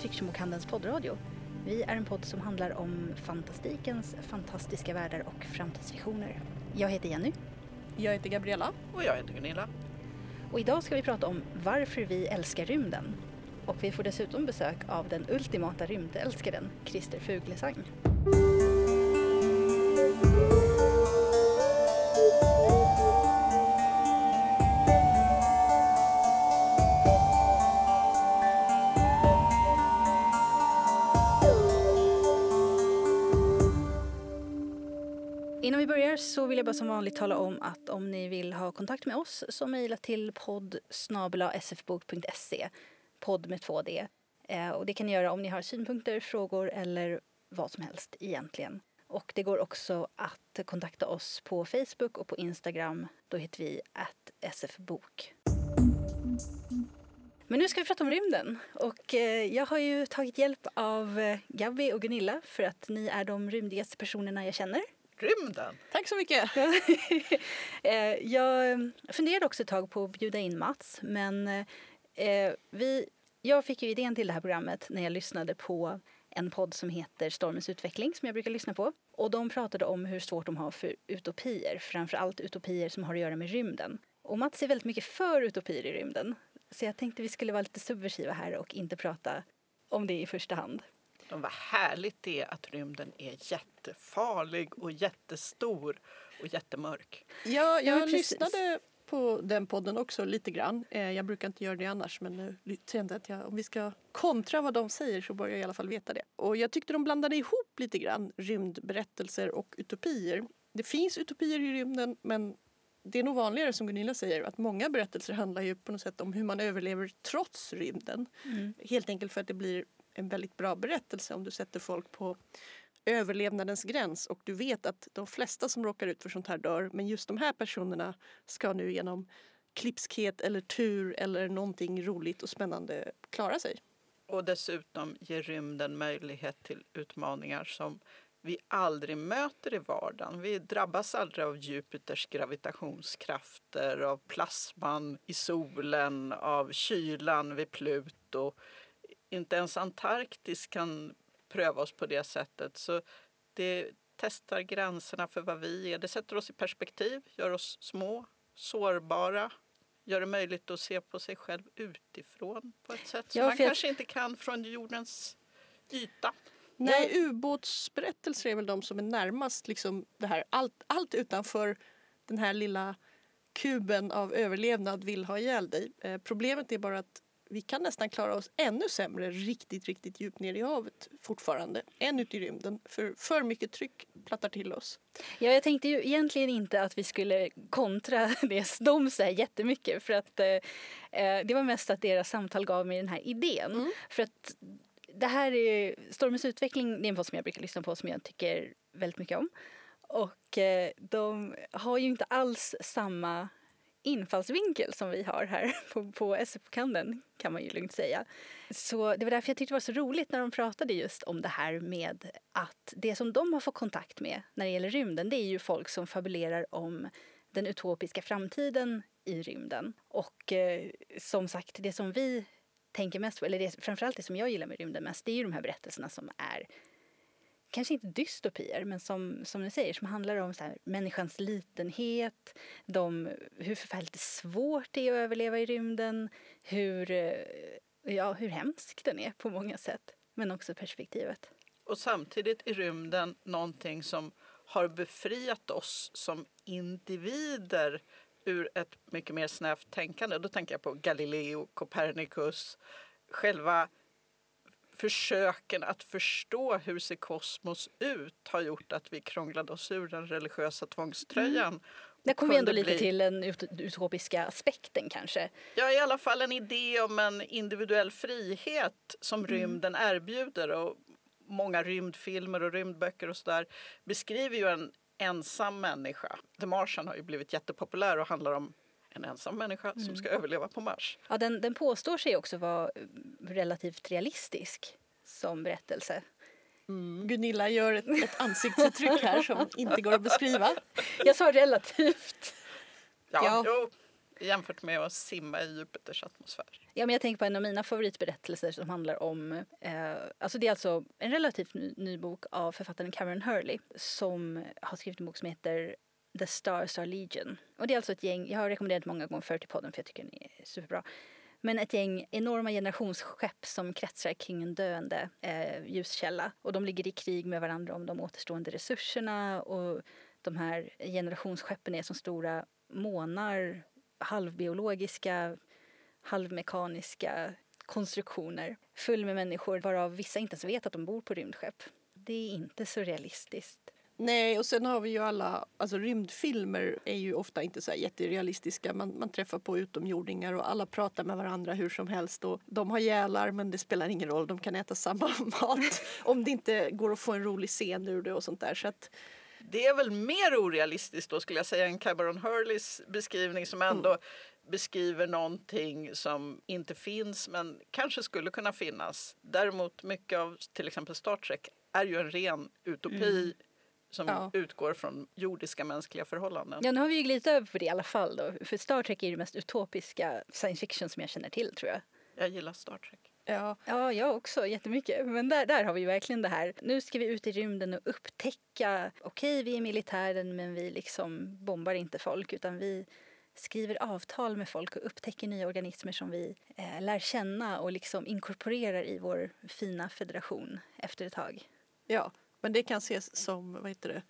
Science Fiction-bokhandelns poddradio. Vi är en podd som handlar om fantastikens fantastiska världar och framtidsvisioner. Jag heter Jenny. Jag heter Gabriella. Och jag heter Gunilla. Och idag ska vi prata om varför vi älskar rymden. Och vi får dessutom besök av den ultimata rymdälskaren, Christer Fuglesang. Jag bara som vanligt tala om att om ni vill ha kontakt med oss så mejla till podd sfbok.se podd med två D. Eh, och det kan ni göra om ni har synpunkter, frågor eller vad som helst egentligen. Och det går också att kontakta oss på Facebook och på Instagram. Då heter vi sfbok. Men nu ska vi prata om rymden. Och eh, jag har ju tagit hjälp av eh, Gabby och Gunilla för att ni är de rymdigaste personerna jag känner. Rymden! Tack så mycket. Eh, jag funderade också ett tag på att bjuda in Mats, men eh, vi, jag fick ju idén till det här programmet när jag lyssnade på en podd som heter Stormens utveckling som jag brukar lyssna på. Och de pratade om hur svårt de har för utopier, framförallt utopier som har att göra med rymden. Och Mats är väldigt mycket för utopier i rymden. Så jag tänkte vi skulle vara lite subversiva här och inte prata om det i första hand. De vad härligt det är att rymden är jättefarlig och jättestor och jättemörk. Ja, Ja, jag precis. lyssnade på den podden också lite grann. Eh, Jag brukar inte göra det annars men nu kände jag att jag, om vi ska kontra vad de säger så bör jag i alla fall veta det. Och jag tyckte de blandade ihop lite grann rymdberättelser och utopier. Det finns utopier i rymden men det är nog vanligare som Gunilla säger att många berättelser handlar ju på något sätt om hur man överlever trots rymden. Helt enkelt för att det blir en väldigt bra berättelse om du sätter folk på överlevnadens gräns och du vet att de flesta som råkar ut för sånt här dör men just de här personerna ska nu genom klipskhet eller tur eller någonting roligt och spännande klara sig. Och dessutom ger rymden möjlighet till utmaningar som vi aldrig möter i vardagen. Vi drabbas aldrig av Jupiters gravitationskrafter, av plasman i solen, av kylan vid Pluto. Inte ens Antarktis kan pröva oss på det sättet. Så det testar gränserna för vad vi är. Det sätter oss i perspektiv, gör oss små, sårbara gör det möjligt att se på sig själv utifrån på ett sätt som Ja, man för jag- kanske inte kan från jordens yta. Nej, ubåtsberättelser är väl de som är närmast liksom det här. Allt, allt utanför den här lilla kuben av överlevnad vill ha ihjäl dig. Eh, problemet är bara att vi kan nästan klara oss ännu sämre riktigt, riktigt djupt ner i havet fortfarande än ute i rymden. För för mycket tryck plattar till oss. Ja, jag tänkte ju egentligen inte att vi skulle kontra det de säger jättemycket för att eh, eh, det var mest att deras samtal gav mig den här idén. För att det här är Stormens utveckling, det är en podd som jag brukar lyssna på som jag tycker väldigt mycket om. Och eh, de har ju inte alls samma infallsvinkel som vi har här på, på SF-kanden kan man ju lugnt säga. Så det var därför jag tyckte det var så roligt när de pratade just om det här med att det som de har fått kontakt med när det gäller rymden det är ju folk som fabulerar om den utopiska framtiden i rymden. Och eh, som sagt, det som vi tänker mest på, eller det, framförallt det som jag gillar med rymden mest, det är ju de här berättelserna som är kanske inte dystopier, men som, som ni säger, som handlar om så här, människans litenhet, de, hur förfärligt svårt det är att överleva i rymden, hur, eh, ja, hur hemsk den är på många sätt, men också perspektivet. Och samtidigt är rymden någonting som har befriat oss som individer ur ett mycket mer snävt tänkande. Då tänker jag på Galileo, Copernicus, själva försöken att förstå hur ser kosmos ut har gjort att vi krånglade oss ur den religiösa tvångströjan. Där och kommer vi ändå lite bli- till den ut- utopiska aspekten kanske. Ja, i alla fall en idé om en individuell frihet som rymden erbjuder. Och många rymdfilmer och rymdböcker och sådär beskriver ju en ensam människa. The Martian har ju blivit jättepopulär och handlar om en ensam människa som ska överleva på Mars. Ja, den, den påstår sig också vara relativt realistisk som berättelse. Gunilla gör ett, ett ansiktsuttryck här som inte går att beskriva. Jag sa relativt. Ja, Ja. Jo, jämfört med att simma i Jupiters atmosfär. Ja, men jag tänker på en av mina favoritberättelser som handlar om... Eh, alltså det är alltså en relativt ny, ny bok av författaren Cameron Hurley som har skrivit en bok som heter The Stars Are Legion. Och det är alltså ett gäng, jag har rekommenderat många gånger förut. till podden för jag tycker den är superbra. Men ett gäng enorma generationsskepp som kretsar kring en döende eh, ljuskälla. Och de ligger i krig med varandra om de återstående resurserna. Och de här generationsskeppen är som stora månar, halvbiologiska, halvmekaniska konstruktioner. Full med människor varav vissa inte ens vet att de bor på rymdskepp. Det är inte så realistiskt. Nej, och sen har vi ju alla, alltså rymdfilmer är ju ofta inte så här jätterealistiska. Man, man träffar på utomjordingar och alla pratar med varandra hur som helst. Och de har gälar men det spelar ingen roll, de kan äta samma mat om det inte går att få en rolig scen ur det och sånt där. Så att, Det är väl mer orealistiskt då skulle jag säga än Cameron Hurleys beskrivning som ändå Mm. beskriver någonting som inte finns men kanske skulle kunna finnas. Däremot mycket av till exempel Star Trek är ju en ren utopi som. Ja. utgår från jordiska mänskliga förhållanden. Ja, nu har vi ju glidit över på det i alla fall då. För Star Trek är det mest utopiska science fiction som jag känner till tror jag. Jag gillar Star Trek. ja, Ja, jag också jättemycket. Men där, där har vi verkligen det här. Nu ska vi ut i rymden och upptäcka. Okej, vi är militären men vi liksom bombar inte folk utan vi skriver avtal med folk och upptäcker nya organismer som vi eh, lär känna och liksom inkorporerar i vår fina federation efter ett tag. ja, men det kan ses som, vad heter det,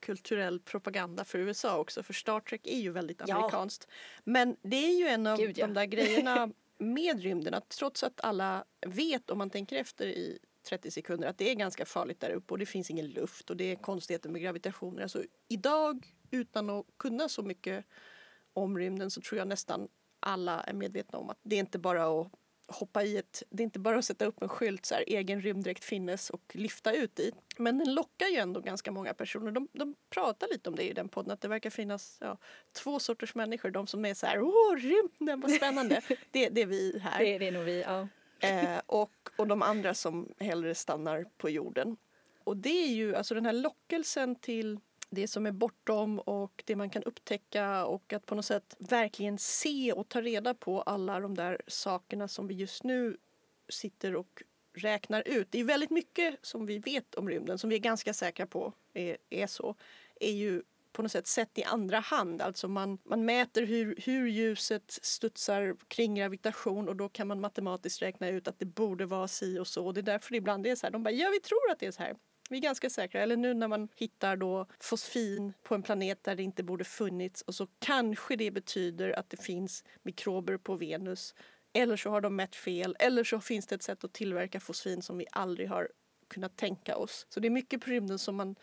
kulturell propaganda för USA också. För Star Trek är ju väldigt Ja. amerikanskt. Men det är ju en av Gud, ja. de där grejerna med rymden att trots att alla vet om man tänker efter i 30 sekunder att det är ganska farligt där uppe och det finns ingen luft och det är konstigheter med gravitationen. Alltså idag utan att kunna så mycket om rymden så tror jag nästan alla är medvetna om att det är inte bara att hoppa i ett, det är inte bara att sätta upp en skylt så här, egen rymddräkt finnes och lyfta ut dit. Men den lockar ju ändå ganska många personer. De, de pratar lite om det i den podden att det verkar finnas ja, två sorters människor. De som är så här, åh rymden vad spännande. det, det är vi här. Det, det är nog vi, ja. Eh, och, och de andra som hellre stannar på jorden. Och det är ju alltså den här lockelsen till det som är bortom och det man kan upptäcka och att på något sätt verkligen se och ta reda på alla de där sakerna som vi just nu sitter och räknar ut. Det är väldigt mycket som vi vet om rymden som vi är ganska säkra på är, är så. Är ju på något sätt sett i andra hand. Alltså man, man mäter hur, hur ljuset studsar kring gravitation och då kan man matematiskt räkna ut att det borde vara si och så. Och det är därför det ibland är så här. De bara, ja vi tror att det är så här. Vi är ganska säkra. Eller nu när man hittar då fosfin på en planet där det inte borde funnits och så kanske det betyder att det finns mikrober på Venus. Eller så har de mätt fel. Eller så finns det ett sätt att tillverka fosfin som vi aldrig har kunnat tänka oss. Så det är mycket på rymden som man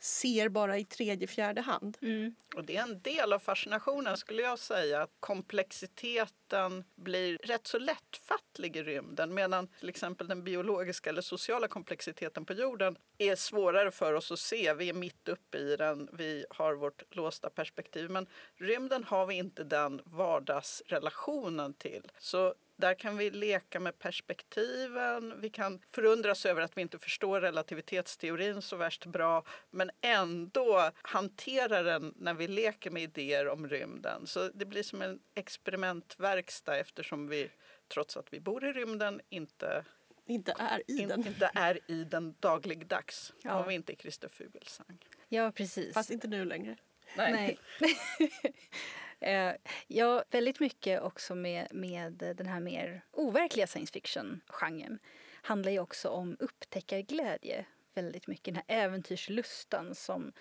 ser bara i tredje, fjärde hand. Mm. Och det är en del av fascinationen skulle jag säga. att Komplexiteten blir rätt så lättfattlig i rymden medan till exempel den biologiska eller sociala komplexiteten på jorden är svårare för oss att se. Vi är mitt uppe i den, vi har vårt låsta perspektiv. Men rymden har vi inte den vardagsrelationen till. Så där kan vi leka med perspektiven. Vi kan förundras över att vi inte förstår relativitetsteorin så värst bra men ändå hantera den när vi leker med idéer om rymden. Så det blir som en experimentverkstad eftersom vi, trots att vi bor i rymden, inte, Inte är i in, den. inte är i den dagligdags. Ja. Om vi inte är Christer Fuglesang. Ja, precis. Fast inte nu längre. Nej. Eh, Eh, ja, väldigt mycket också med, med den här mer overkliga science fiction-genren handlar ju också om upptäckarglädje. Väldigt mycket den här äventyrslustan som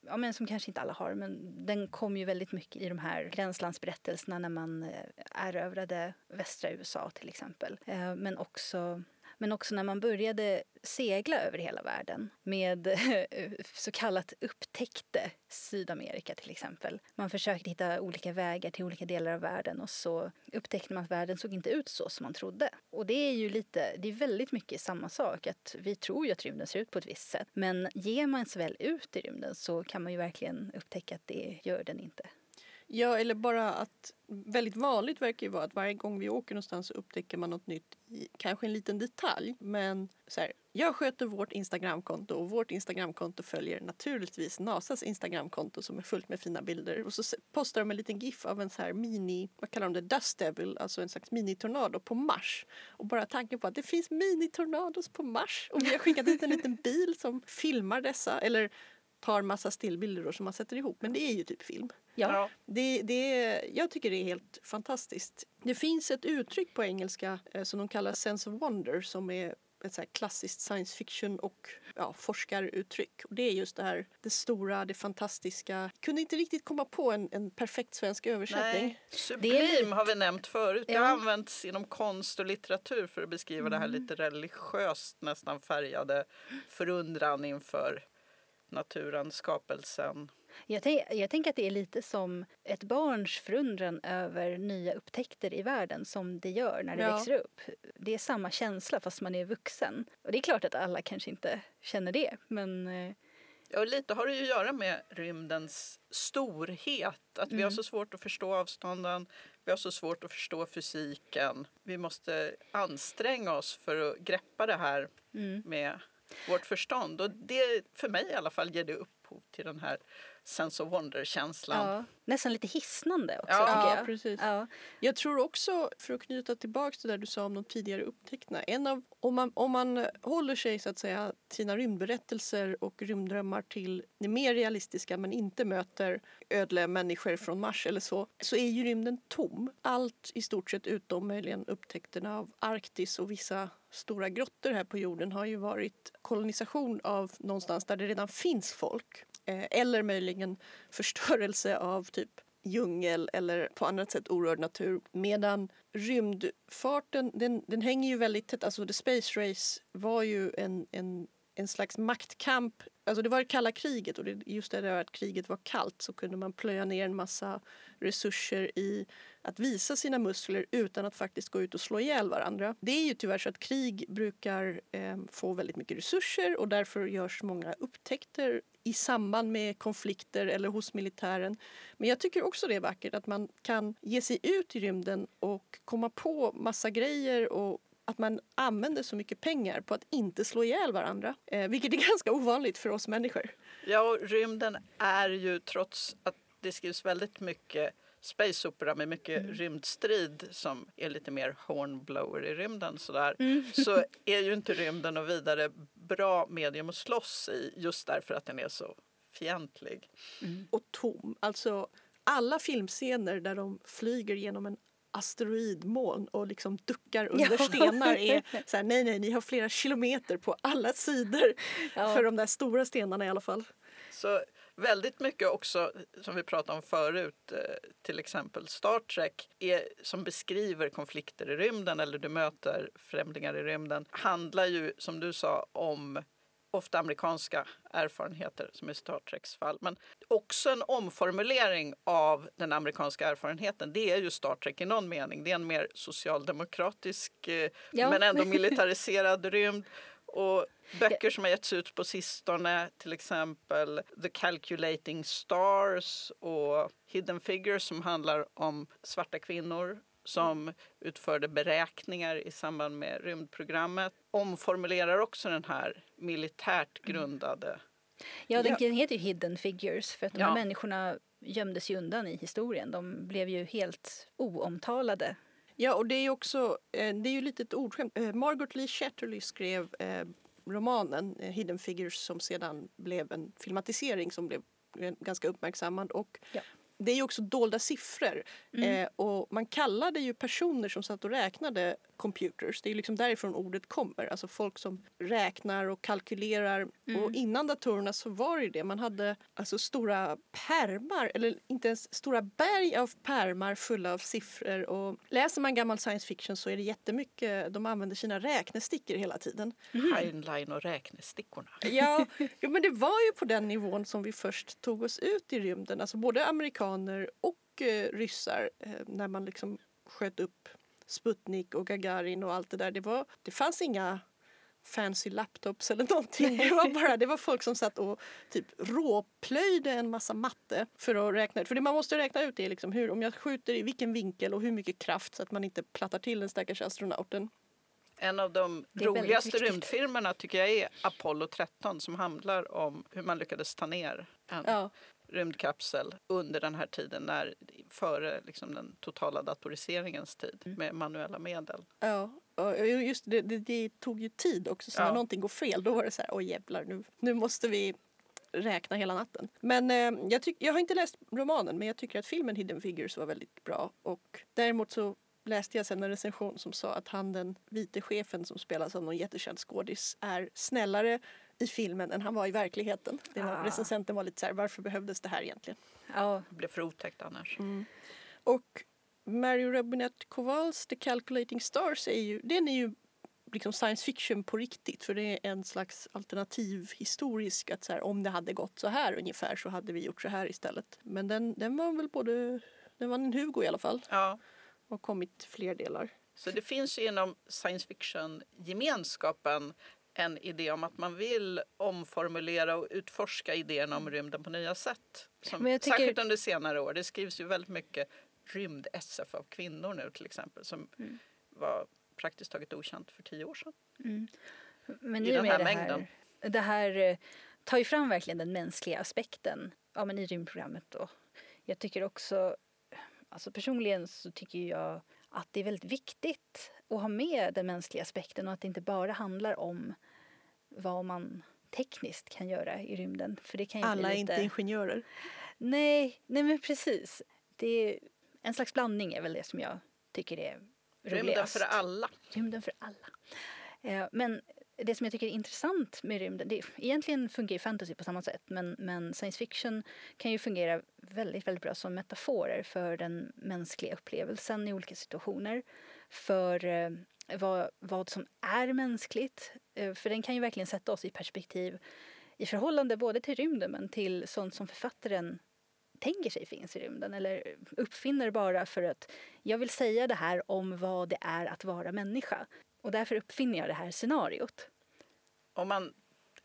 Ja, men som kanske inte alla har, men den kom ju väldigt mycket i de här gränslandsberättelserna när man eh, erövrade västra USA till exempel. Eh, men också men också när man började segla över hela världen med så kallat upptäckte Sydamerika till exempel. Man försökte hitta olika vägar till olika delar av världen och så upptäckte man att världen såg inte ut så som man trodde. Och det är ju lite, det är väldigt mycket samma sak att vi tror ju att rymden ser ut på ett visst sätt. Men ger man sig väl ut i rymden så kan man ju verkligen upptäcka att det gör den inte. Ja, eller bara att väldigt vanligt verkar ju vara att varje gång vi åker någonstans så upptäcker man något nytt i kanske en liten detalj. Men så här, jag sköter vårt Instagramkonto och vårt Instagramkonto följer naturligtvis Nasas Instagramkonto som är fullt med fina bilder. Och så postar de en liten GIF av en så här mini, vad kallar de det, Dust Devil, alltså en slags minitornado på Mars. Och bara tanken på att det finns minitornados på Mars och vi har skickat dit en liten bil som filmar dessa eller tar massa stillbilder som man sätter ihop. Men det är ju typ film. Ja. Det, det, jag tycker det är helt fantastiskt. Det finns ett uttryck på engelska eh, som de kallar sense of wonder som är ett så här klassiskt science fiction och ja, forskaruttryck. Och det är just det här, det stora, det fantastiska. Jag kunde inte riktigt komma på en, en perfekt svensk översättning. Nej, är sublim har vi nämnt förut. Det har använts inom konst och litteratur för att beskriva det här lite religiöst nästan färgade förundran inför naturen, skapelsen. Jag, tänk, jag tänker att det är lite som ett barns förundran över nya upptäckter i världen som det gör när det Ja. växer upp. Det är samma känsla fast man är vuxen. Och det är klart att alla kanske inte känner det, men eh, Ja, lite har det ju att göra med rymdens storhet. Att vi har så svårt att förstå avstånden, vi har så svårt att förstå fysiken. Vi måste anstränga oss för att greppa det här med vårt förstånd. Och det, för mig i alla fall, ger det upphov till den här sense of wonder-känslan. ja, nästan lite hisnande också Ja, jag. precis. Ja, Jag tror också, för att knyta tillbaka till det där du sa om de tidigare upptäckterna. En av, om, man, om man håller sig så att säga sina rymdberättelser och rymddrömmar till det mer realistiska men inte möter ödle människor från Mars eller så, så är ju rymden tom. Allt i stort sett utom möjligen upptäckterna av Arktis och vissa stora grottor här på jorden har ju varit kolonisation av någonstans där det redan finns folk. Eh, eller möjligen förstörelse av typ djungel eller på annat sätt orörd natur. Medan rymdfarten, den, den hänger ju väldigt tätt. Alltså the space race var ju en, en, en slags maktkamp. Alltså det var det kalla kriget och det, just det där att kriget var kallt så kunde man plöja ner en massa resurser i att visa sina muskler utan att faktiskt gå ut och slå ihjäl varandra. Det är ju tyvärr så att krig brukar eh, få väldigt mycket resurser och därför görs många upptäckter i samband med konflikter eller hos militären. Men jag tycker också det är vackert att man kan ge sig ut i rymden och komma på massa grejer och att man använder så mycket pengar på att inte slå ihjäl varandra. Eh, vilket är ganska ovanligt för oss människor. Ja, och rymden är ju trots att det skrivs väldigt mycket space opera med mycket rymdstrid som är lite mer hornblower i rymden sådär, så är ju inte rymden och vidare bra medium att slåss i just därför att den är så fientlig. Och tom. Alltså alla filmscener där de flyger genom en asteroidmoln och liksom duckar under Ja. stenar är så här, nej nej ni har flera kilometer på alla sidor Ja. för de där stora stenarna i alla fall. Så väldigt mycket också, som vi pratade om förut, eh, till exempel Star Trek, är, som beskriver konflikter i rymden eller du möter främlingar i rymden, handlar ju som du sa om ofta amerikanska erfarenheter som i Star Treks fall. Men också en omformulering av den amerikanska erfarenheten. Det är ju Star Trek i någon mening. Det är en mer socialdemokratisk eh, Ja. men ändå militariserad rymd. Och böcker som har getts ut på sistone, till exempel The Calculating Stars och Hidden Figures som handlar om svarta kvinnor som utförde beräkningar i samband med rymdprogrammet omformulerar också den här militärt grundade Ja, den, Ja. heter ju Hidden Figures för att de Ja. här människorna gömdes ju undan i historien. De blev ju helt oomtalade. Ja, och det är ju också, eh, det är ju lite ett ordskämt. Eh, Margot Lee Shetterly skrev eh, romanen Hidden Figures som sedan blev en filmatisering som blev ganska uppmärksammad. Och Ja. Det är ju också dolda siffror. Eh, och man kallade ju personer som satt och räknade computers. Det är liksom därifrån ordet kommer. Alltså folk som räknar och kalkylerar. Och innan datorerna så var det det. Man hade alltså stora pärmar, eller inte ens stora berg av pärmar fulla av siffror. Och läser man gammal science fiction så är det jättemycket, de använder sina räknestickor hela tiden. Heinlein och räknestickorna. Ja, jo, men det var ju på den nivån som vi först tog oss ut i rymden. Alltså både amerikaner och eh, ryssar eh, när man liksom sköt upp Sputnik och Gagarin och allt det där. Det, var, det fanns inga fancy laptops eller någonting. Det var, bara, det var folk som satt och typ råplöjde en massa matte för att räkna ut. För det man måste räkna ut är liksom hur, om jag skjuter i vilken vinkel och hur mycket kraft så att man inte plattar till den stackars astronauten. En av de roligaste rymdfilmerna tycker jag är Apollo 13 som handlar om hur man lyckades ta ner en Ja. Rymdkapsel under den här tiden när, före liksom den totala datoriseringens tid Mm. med manuella medel. Ja, och just det, det, det tog ju tid också. Så Ja. när någonting går fel då var det så här, oj jävlar nu, nu måste vi räkna hela natten. Men eh, jag, tyck, jag har inte läst romanen men jag tycker att filmen Hidden Figures var väldigt bra. Och däremot så läste jag sen en recension som sa att han den vite chefen som spelas av någon jättekänd skådis är snällare i filmen än han var i verkligheten. Det var, Ah. Recensenten var lite så här, varför behövdes det här egentligen? Ja, Det blev för otäckt annars. Och Mary Robinette Kowals The Calculating Stars är ju, den är ju liksom science fiction på riktigt för det är en slags alternativ historisk att så här, om det hade gått så här ungefär så hade vi gjort så här istället. Men den, den var väl både, den var en Hugo i alla fall Ja, och kommit fler delar. så det finns ju inom science fiction-gemenskapen en idé om att man vill omformulera och utforska idéerna om rymden på nya sätt. Som, Men jag tycker- Särskilt under senare år. Det skrivs ju väldigt mycket rymd-SF av kvinnor nu till exempel som Mm. var praktiskt taget okänt för tio år sedan. men I i den här det mängden. här, det här eh, tar ju fram verkligen den mänskliga aspekten ja, men i rymdprogrammet. Då. Jag tycker också, alltså personligen så tycker jag att det är väldigt viktigt att ha med den mänskliga aspekten och att det inte bara handlar om vad man tekniskt kan göra i rymden. För det kan ju Alla är lite... inte ingenjörer. Nej, nej men precis. Det är, en slags blandning är väl det som jag tycker är Rymden roligast. för alla. Rymden för alla. Eh, men det som jag tycker är intressant med rymden, det, egentligen fungerar ju fantasy på samma sätt men, men science fiction kan ju fungera väldigt, väldigt bra som metaforer för den mänskliga upplevelsen i olika situationer. För eh, vad, vad som är mänskligt. Eh, för den kan ju verkligen sätta oss i perspektiv i förhållande både till rymden men till sånt som författaren tänker sig finns i rymden eller uppfinner bara för att jag vill säga det här om vad det är att vara människa. Och därför uppfinner jag det här scenariot. Om man,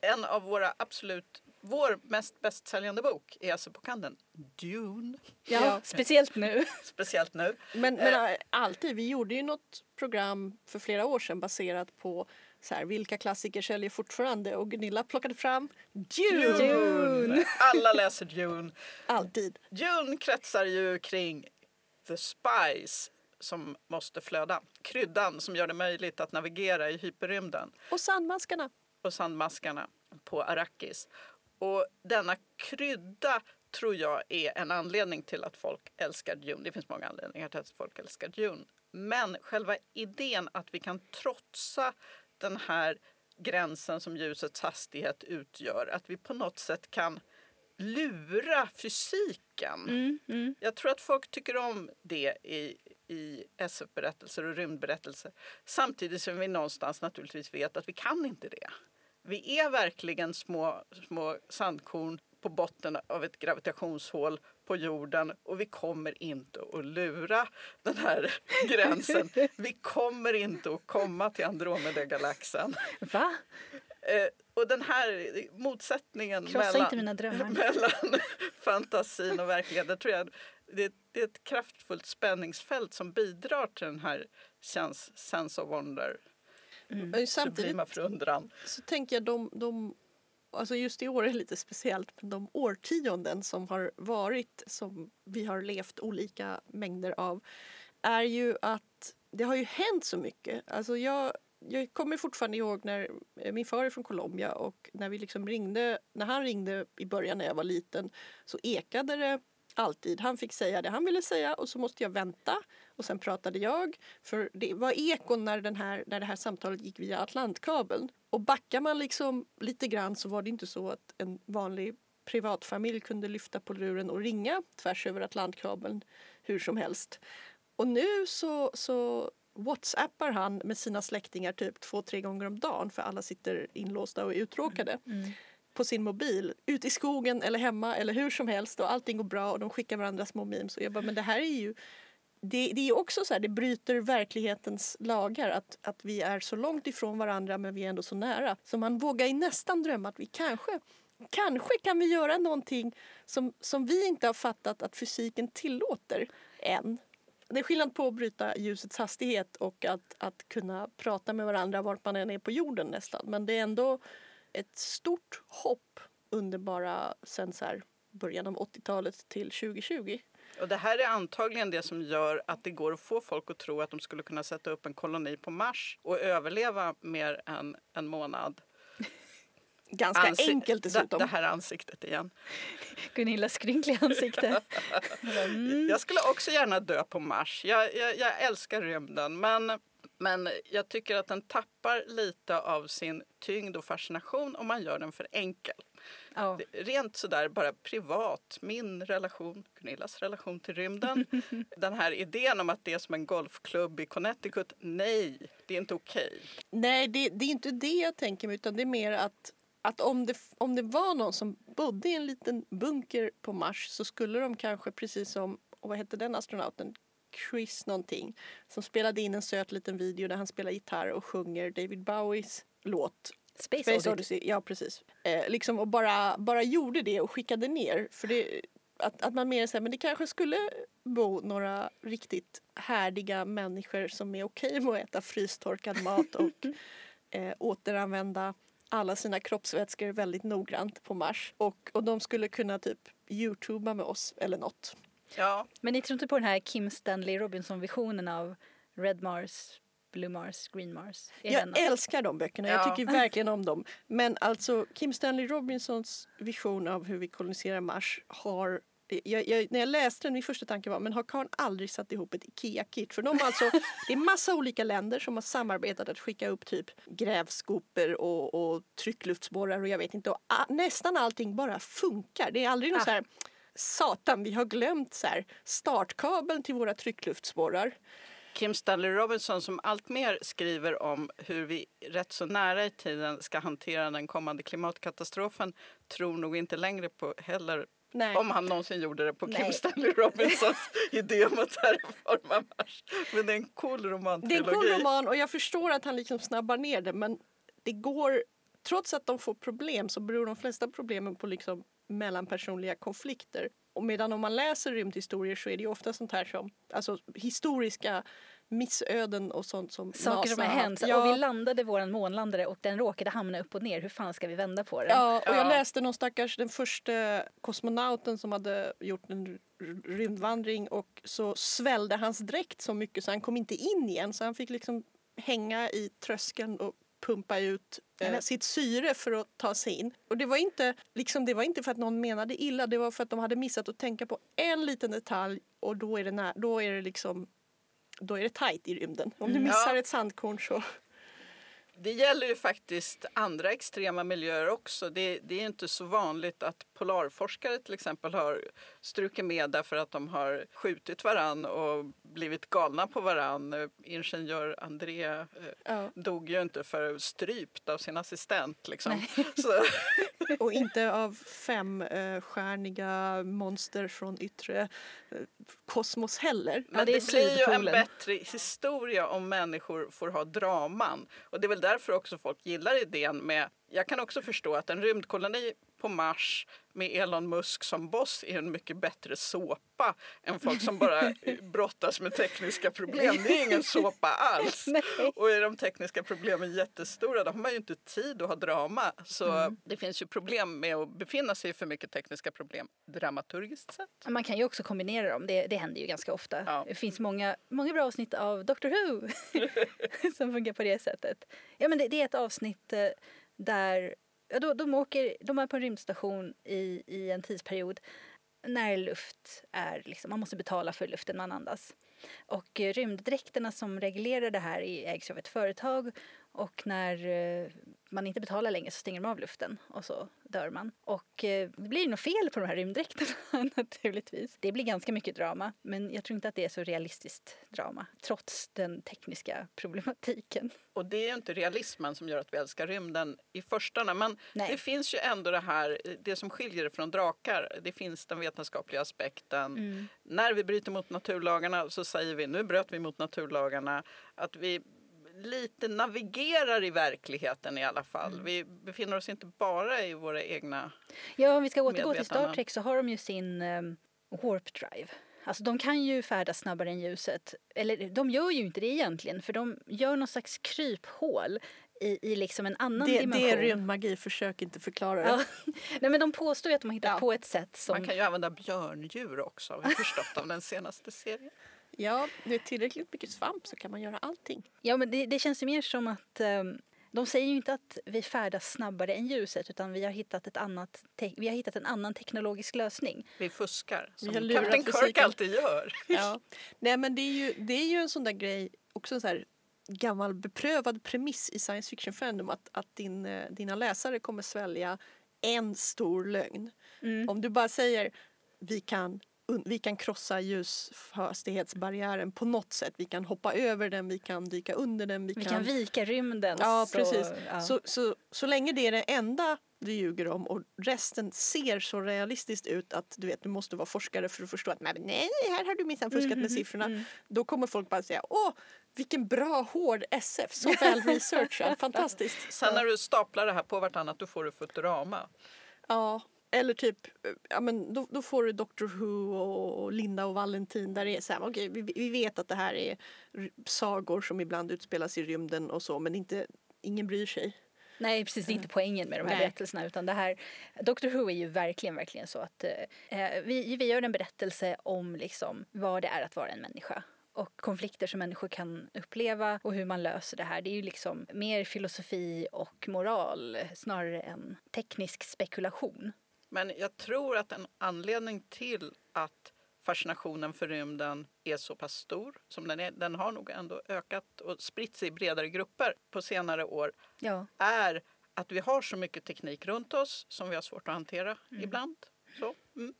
en av våra absolut, vår mest bästsäljande bok är alltså på kanten Dune. Ja. Speciellt nu. Speciellt nu. Men, men äh, alltid, vi gjorde ju något program för flera år sedan baserat på så här, vilka klassiker säljer fortfarande och Gunilla plockade fram Dune! Dune. Alla läser Dune. Alltid. Dune kretsar ju kring the spice som måste flöda. Kryddan som gör det möjligt att navigera i hyperrymden Och Sandmaskarna. och sandmaskarna på Arrakis. Och denna krydda tror jag är en anledning till att folk älskar Dune. Det finns många anledningar till att folk älskar Dune. Men själva idén att vi kan trotsa den här gränsen som ljusets hastighet utgör, att vi på något sätt kan lura fysiken. Mm, mm. Jag tror att folk tycker om det i, i SF-berättelser och rymdberättelser. Samtidigt som vi någonstans naturligtvis vet att vi kan inte det. Vi är verkligen små, små sandkorn på botten av ett gravitationshål på jorden och vi kommer inte att lura den här gränsen. Vi kommer inte att komma till Andromeda-galaxen. Va? Eh, och den här motsättningen Krossa mellan, mellan fantasin och verkligheten tror jag det, det är ett kraftfullt spänningsfält som bidrar till den här sense, sense of wonder, Men Samtidigt sublima förundran. så tänker jag de, de Alltså just i år är lite speciellt, men de årtionden som har varit som vi har levt olika mängder av är ju att det har ju hänt så mycket. Alltså jag, jag kommer fortfarande ihåg när eh, min far är från Colombia och när vi liksom ringde, när han ringde i början när jag var liten så ekade det alltid. Han fick säga det han ville säga och så måste jag vänta och sen pratade jag. För det var ekon när, den här, när det här samtalet gick via Atlantkabeln. Och backar man liksom lite grann så var det inte så att en vanlig privatfamilj kunde lyfta på luren och ringa tvärs över Atlantkabeln hur som helst. Och nu så, så whatsappar han med sina släktingar typ två, tre gånger om dagen för alla sitter inlåsta och uttråkade Mm. mm på sin mobil. ute i skogen eller hemma eller hur som helst och allting går bra och de skickar varandra små memes. Och jag bara, men det här är ju det, det är också så här, det bryter verklighetens lagar att, att vi är så långt ifrån varandra men vi är ändå så nära. Så man vågar ju nästan drömma att vi kanske Kanske kan vi göra någonting som, som vi inte har fattat att fysiken tillåter än. Det är skillnad på att bryta ljusets hastighet och att, att kunna prata med varandra vart man än är på jorden nästan. Men det är ändå ett stort hopp under bara sen så här början av 80-talet till 2020. Och det här är antagligen det som gör att det går att få folk att tro att de skulle kunna sätta upp en koloni på Mars och överleva mer än en månad. Ganska Ansi enkelt dessutom. Det, här ansiktet igen. Gunillas skrynkliga ansikte. Mm. Jag skulle också gärna dö på Mars. Jag, jag, jag älskar rymden men men jag tycker att den tappar lite av sin tyngd och fascination om man gör den för enkel. Oh. Rent sådär bara privat, min relation, Gunillas relation till rymden. den här idén om att det är som en golfklubb i Connecticut, nej, det är inte okej. Okay. Nej, det, det, är inte det jag tänker mig utan det är mer att att om det, om det var någon som bodde i en liten bunker på Mars så skulle de kanske precis som, vad hette den astronauten, Chris någonting som spelade in en söt liten video där han spelar gitarr och sjunger David Bowies låt Space, Space Odyssey. Ja, precis. Eh, liksom, och bara, bara gjorde det och skickade ner. För det, att, att man mer säger men det kanske skulle bo några riktigt härdiga människor som är okej med att äta frystorkad mat och eh, återanvända alla sina kroppsvätskor väldigt noggrant på Mars. Och, och de skulle kunna typ youtuba med oss eller något. Ja. Men ni tror inte på den här Kim Stanley Robinson-visionen av Red Mars, Blue Mars, Green Mars? Är jag älskar de böckerna, ja. jag tycker verkligen om dem. Men alltså Kim Stanley Robinsons vision av hur vi koloniserar Mars har jag, jag, när jag läste den, min första tanke var men har Karn aldrig satt ihop ett IKEA-kit? För de har alltså, det är massa olika länder som har samarbetat att skicka upp typ grävskopor och, och tryckluftsborrar och jag vet inte. Och a, nästan allting bara funkar. Det är aldrig något ah. så här satan, vi har glömt så här, startkabeln till våra tryckluftsborrar. Kim Stanley Robinson som alltmer skriver om hur vi rätt så nära i tiden ska hantera den kommande klimatkatastrofen tror nog inte längre på heller Nej. Om han någonsin gjorde det på Nej. Kim Stanley Robinsons idé om att terraforma Mars. Men det är en cool roman. Det är en cool roman och jag förstår att han liksom snabbar ner det men det går, trots att de får problem så beror de flesta problemen på liksom mellanpersonliga konflikter. Och medan om man läser rymdhistorier så är det ofta sånt här som, alltså historiska missöden och sånt som Saker NASA som har hänt. Ja. Och vi landade våran månlandare och den råkade hamna upp och ner. Hur fan ska vi vända på den? Ja, och jag läste någon stackars, den första kosmonauten som hade gjort en rymdvandring och så svällde hans dräkt så mycket så han kom inte in igen så han fick liksom hänga i tröskeln och pumpa ut eh, sitt syre för att ta sig in. Och det var, inte, liksom, det var inte för att någon menade illa, det var för att de hade missat att tänka på en liten detalj och då är det, när, då är det liksom då är det tajt i rymden. Om du mm. missar ja. ett sandkorn så... Det gäller ju faktiskt andra extrema miljöer också. Det, det, är inte så vanligt att polarforskare till exempel har strukit med därför att de har skjutit varann och blivit galna på varann. Ingenjör André eh, ja. dog ju inte för strypt av sin assistent. Liksom. och inte av femstjärniga eh, monster från yttre eh, kosmos heller. Men det, det blir ju en bättre historia om människor får ha draman. Och det är väl därför också folk gillar idén med jag kan också förstå att en rymdkoloni på Mars med Elon Musk som boss är en mycket bättre såpa än folk som bara brottas med tekniska problem. Det är ingen såpa alls. Nej. Och är de tekniska problemen jättestora då har man ju inte tid att ha drama. Så mm. det finns ju problem med att befinna sig i för mycket tekniska problem dramaturgiskt sett. Man kan ju också kombinera dem, det, det händer ju ganska ofta. Ja. Det finns många, många bra avsnitt av Doctor Who som funkar på det sättet. Ja, men det, det är ett avsnitt eh, där ja, då, de, åker, de är på en rymdstation i, i en tidsperiod när luft är liksom, man måste betala för luften man andas. Och eh, rymddräkterna som reglerar det här ägs av ett företag och när eh, man inte betalar längre så stänger de av luften och så dör man. Och eh, det blir nog fel på de här rymddräkterna naturligtvis. Det blir ganska mycket drama men jag tror inte att det är så realistiskt drama trots den tekniska problematiken. Och det är ju inte realismen som gör att vi älskar rymden i första men Nej. det finns ju ändå det här, det som skiljer det från drakar, det finns den vetenskapliga aspekten. Mm. När vi bryter mot naturlagarna så säger vi, nu bröt vi mot naturlagarna, att vi lite navigerar i verkligheten i alla fall. Mm. Vi befinner oss inte bara i våra egna... Ja, om vi ska återgå till Star. Trek så har de ju sin um, warp drive. Alltså de kan ju färdas snabbare än ljuset. Eller de gör ju inte det egentligen för de gör någon slags kryphål i, i liksom en annan Det, dimension. det är rymdmagi, försök inte förklara det. Ja. Nej men de påstår ju att de har hittat Ja. på ett sätt som... Man kan ju använda björndjur också, har vi förstått av den senaste serien. Ja, det är tillräckligt mycket svamp så kan man göra allting. Ja men det, det känns ju mer som att ehm, de säger ju inte att vi färdas snabbare än ljuset utan vi har hittat, ett annat te- vi har hittat en annan teknologisk lösning. Vi fuskar, som Vi Kapten Kirk fysiken. alltid gör. Ja. Nej men det är, ju, det är ju en sån där grej, också en sån här gammal beprövad premiss i science fiction fandom att, att din, eh, dina läsare kommer svälja en stor lögn. Mm. Om du bara säger vi kan, vi kan krossa ljushastighetsbarriären på något sätt, vi kan hoppa över den, vi kan dyka under den, vi, Vi kan vika rymden. Ja, så, precis. ja. Så, så, så länge det är det enda du ljuger om och resten ser så realistiskt ut att du vet du måste vara forskare för att förstå att "Men nej, här har du minsann fuskat med siffrorna. mm. Då kommer folk bara säga åh, vilken bra hård SF, så väl researchad, fantastiskt. Sen när du staplar det här på vartannat då får du Futurama. Ja, eller typ, eh, ja men då, då får du Doctor Who och, Linda och Valentin där det är så här, okej vi, vi vet att det här är sagor som ibland utspelas i rymden och så men inte, ingen bryr sig. Nej, precis. Det är inte poängen med de här Nej. berättelserna. Utan det här, Doctor Who är ju verkligen, verkligen så att eh, vi, vi gör en berättelse om liksom, vad det är att vara en människa och konflikter som människor kan uppleva och hur man löser det här. Det är ju liksom mer filosofi och moral eh, snarare än teknisk spekulation. Men jag tror att en anledning till att fascinationen för rymden är så pass stor som den är, den har nog ändå ökat och spritt sig i bredare grupper på senare år, Ja, är att vi har så mycket teknik runt oss som vi har svårt att hantera ibland. Så, mm.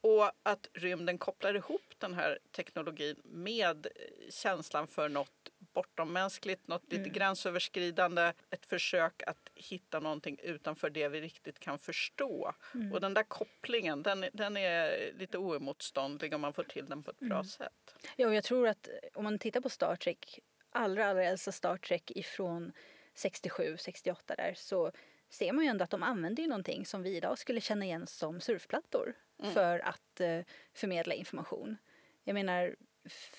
Och att rymden kopplar ihop den här teknologin med eh, känslan för något bortommänskligt, något lite gränsöverskridande. Ett försök att hitta någonting utanför det vi riktigt kan förstå. Och den där kopplingen, den, den är lite oemotståndlig om man får till den på ett bra sätt. Ja, och jag tror att eh, om man tittar på Star Trek, allra, allra äldsta Star Trek ifrån 67, 68 där, så ser man ju ändå att de använder ju någonting som vi idag skulle känna igen som surfplattor för att eh, förmedla information. Jag menar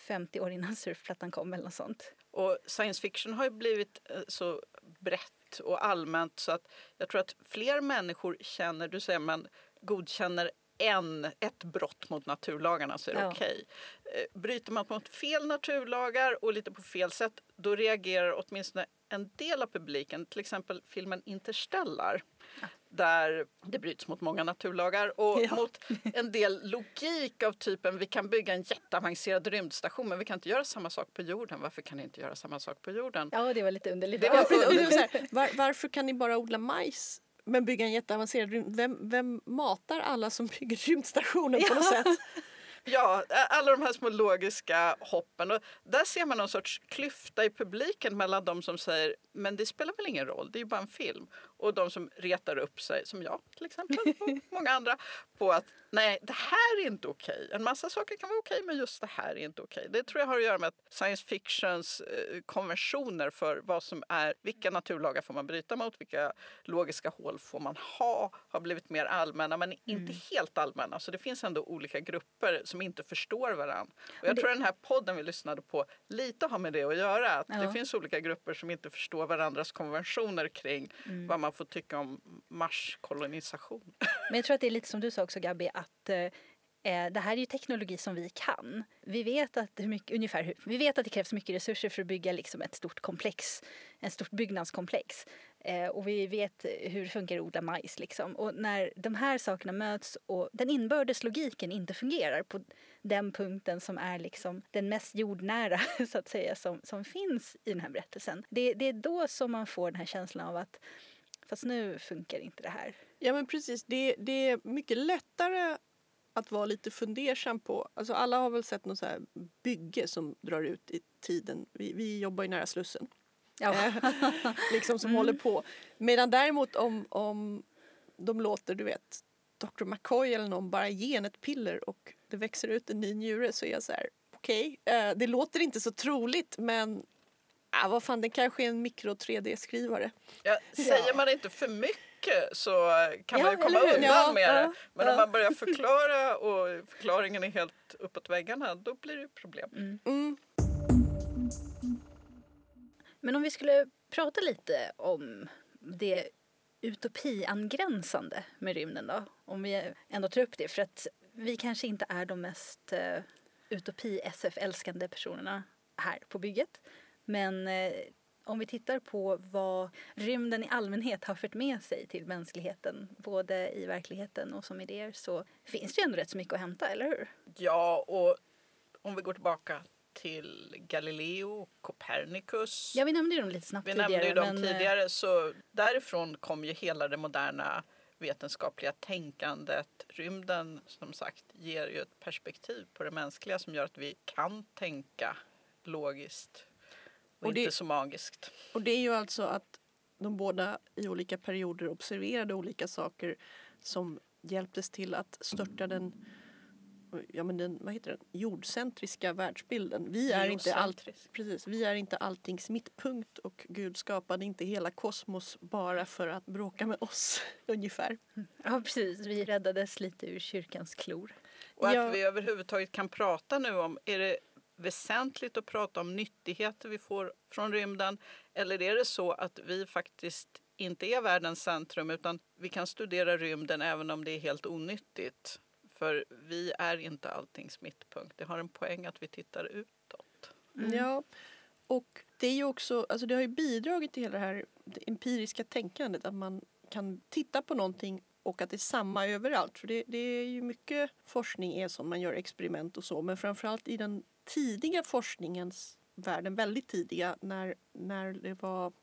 50 år innan surfplattan kom eller något sånt. Och science fiction har ju blivit eh, så brett och allmänt så att jag tror att fler människor känner, du säger man godkänner en, ett brott mot naturlagarna så är det Ja. okej. Eh, Bryter man mot fel naturlagar och lite på fel sätt då reagerar åtminstone en del av publiken, till exempel filmen Interstellar där det bryts mot många naturlagar och Ja. mot en del logik av typen vi kan bygga en jätteavancerad rymdstation men vi kan inte göra samma sak på jorden. Varför kan ni inte göra samma sak på jorden? Ja, det var lite underligt. Det var här, var, varför kan ni bara odla majs men bygga en jätteavancerad rymd? Vem, vem matar alla som bygger rymdstationen på något Ja. sätt? Ja, alla de här små logiska hoppen. Och där ser man någon sorts klyfta i publiken mellan de som säger men det spelar väl ingen roll, det är ju bara en film. Och de som retar upp sig, som jag till exempel och många andra, på att nej, det här är inte okej. En massa saker kan vara okej, men just det här är inte okej. Det tror jag har att göra med att science fictions eh, konventioner för vad som är, vilka naturlagar får man bryta mot, vilka logiska hål får man ha, har blivit mer allmänna, men inte helt allmänna. Så det finns ändå olika grupper som inte förstår varandra. Och jag det- tror den här podden vi lyssnade på lite har med det att göra. Att Ja. Det finns olika grupper som inte förstår varandras konventioner kring vad man man får tycka om Marskolonisation. Men jag tror att det är lite som du sa också Gabi att eh, eh, det här är ju teknologi som vi kan. Vi vet att, mycket, ungefär vi vet att det krävs mycket resurser för att bygga liksom ett stort komplex, ett stort byggnadskomplex. Eh, och vi vet hur det funkar att odla majs. Liksom. Och när de här sakerna möts och den inbördes logiken inte fungerar på den punkten som är liksom den mest jordnära så att säga som, som finns i den här berättelsen. Det, det är då som man får den här känslan av att fast nu funkar inte det här. Ja men precis, det, det är mycket lättare att vara lite fundersam på. Alltså alla har väl sett något så här bygge som drar ut i tiden. Vi, vi jobbar ju nära Slussen. Ja. Eh, liksom som Mm. håller på. Medan däremot om, om de låter, du vet, Dr. McCoy eller någon bara ge en ett piller och det växer ut en ny njure så är jag så här, okej, eh, det låter inte så troligt men ah, vad fan, det kanske är en mikro 3D-skrivare. Ja, säger man inte för mycket så kan Ja, man ju komma undan Ja, med ja, det. Men om man börjar förklara och förklaringen är helt uppåt väggarna då blir det problem. Mm. Men om vi skulle prata lite om det utopiangränsande med rymden då? Om vi ändå tar upp det för att vi kanske inte är de mest uh, utopi-SF-älskande personerna här på bygget. Men eh, om vi tittar på vad rymden i allmänhet har fört med sig till mänskligheten både i verkligheten och som idéer så finns det ju ändå rätt så mycket att hämta, eller hur? Ja, och om vi går tillbaka till Galileo Copernicus. Ja, vi nämnde ju dem lite snabbt Vi tidigare. nämnde ju dem men, eh, tidigare så därifrån kom ju hela det moderna vetenskapliga tänkandet. Rymden som sagt ger ju ett perspektiv på det mänskliga som gör att vi kan tänka logiskt och, Och det- inte så magiskt. Och det är ju alltså att de båda i olika perioder observerade olika saker som hjälptes till att störta den, ja men den vad heter den, jordcentriska världsbilden. Vi är, inte Geocentrisk. precis, vi är inte alltings mittpunkt och Gud skapade inte hela kosmos bara för att bråka med oss, ungefär. Ja, precis. Vi räddades lite ur kyrkans klor. Och att Ja. vi överhuvudtaget kan prata nu om, är det väsentligt att prata om nyttigheter vi får från rymden? Eller är det så att vi faktiskt inte är världens centrum utan vi kan studera rymden även om det är helt onyttigt? För vi är inte alltings mittpunkt. Det har en poäng att vi tittar utåt. Ja, och det är ju också, alltså det har ju bidragit till hela det här det empiriska tänkandet att man kan titta på någonting och att det är samma överallt. För det, det är ju mycket forskning är som man gör experiment och så men framförallt i den tidiga forskningens värld, den väldigt tidiga, när, när det var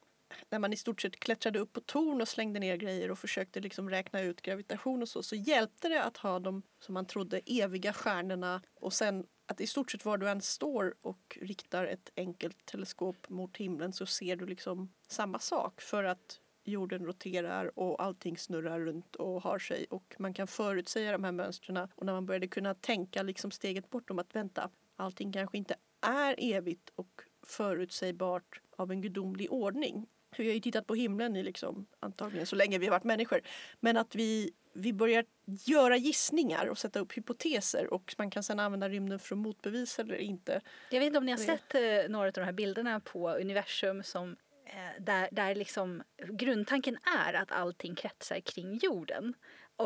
när man i stort sett klättrade upp på torn och slängde ner grejer och försökte liksom räkna ut gravitation och så, så hjälpte det att ha de, som man trodde, eviga stjärnorna. Och sen att i stort sett var du än står och riktar ett enkelt teleskop mot himlen så ser du liksom samma sak för att jorden roterar och allting snurrar runt och har sig. Och man kan förutsäga de här mönstren och när man började kunna tänka liksom steget bortom att vänta, allting kanske inte är evigt och förutsägbart av en gudomlig ordning. Vi har ju tittat på himlen i liksom, antagligen så länge vi har varit människor. Men att vi, vi börjar göra gissningar och sätta upp hypoteser och man kan sedan använda rymden för att motbevisa eller inte. Jag vet inte om ni har sett eh, några av de här bilderna på universum som eh, där, där liksom grundtanken är att allting kretsar kring jorden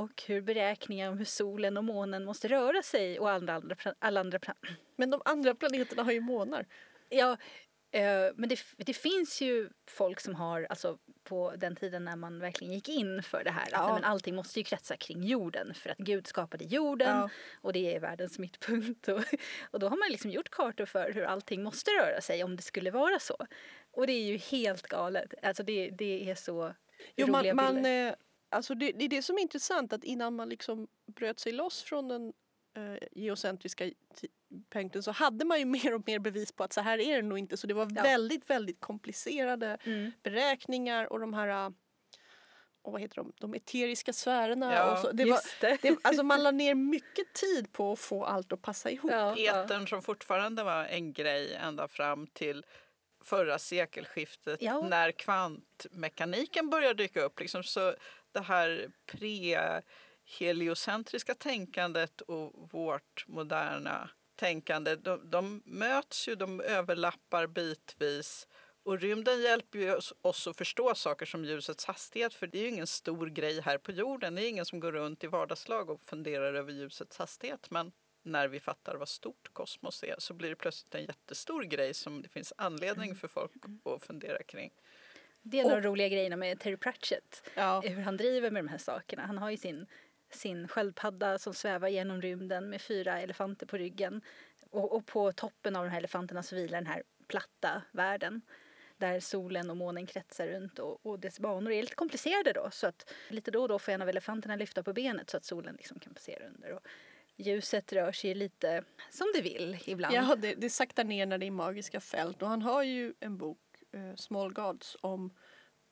och hur beräkningar om hur solen och månen måste röra sig och alla andra, alla andra pla- Men de andra planeterna har ju månar. Ja, eh, men det, det finns ju folk som har, alltså på den tiden när man verkligen gick in för det här, att Ja. nej, men allting måste ju kretsa kring jorden för att Gud skapade jorden Ja. och det är världens mittpunkt. Och, och då har man liksom gjort kartor för hur allting måste röra sig om det skulle vara så. Och det är ju helt galet. Alltså det, det är så Jo, roliga man, man, bilder. Alltså det, det är det som är intressant att innan man liksom bröt sig loss från den eh, geocentriska punkten så hade man ju mer och mer bevis på att så här är det nog inte. Så det var Ja. väldigt, väldigt komplicerade Mm. beräkningar och de här eh, och vad heter de, de eteriska sfärerna. Ja, och så. Det var, Just det. det, alltså man la ner mycket tid på att få allt att passa ihop. Ja, ja. Etern som fortfarande var en grej ända fram till förra sekelskiftet Ja. när kvantmekaniken började dyka upp. Liksom så det här pre-heliocentriska tänkandet och vårt moderna tänkande, de, de möts ju, de överlappar bitvis. Och rymden hjälper ju oss, oss att förstå saker som ljusets hastighet för det är ju ingen stor grej här på jorden. Det är ingen som går runt i vardagslag och funderar över ljusets hastighet. Men när vi fattar vad stort kosmos är så blir det plötsligt en jättestor grej som det finns anledning för folk att fundera kring. Det är en av de roliga grejerna med Terry Pratchett. Ja. Hur han driver med de här sakerna. Han har ju sin, sin sköldpadda som svävar genom rymden med fyra elefanter på ryggen. Och, och på toppen av de här elefanterna så vilar den här platta världen där solen och månen kretsar runt och, och dess banor är lite komplicerade då så att lite då och då får en av elefanterna lyfta på benet så att solen liksom kan passera under. Och ljuset rör sig lite som det vill ibland. Ja, det, det saktar ner när det är magiska fält och han har ju en bok, Small Gods, om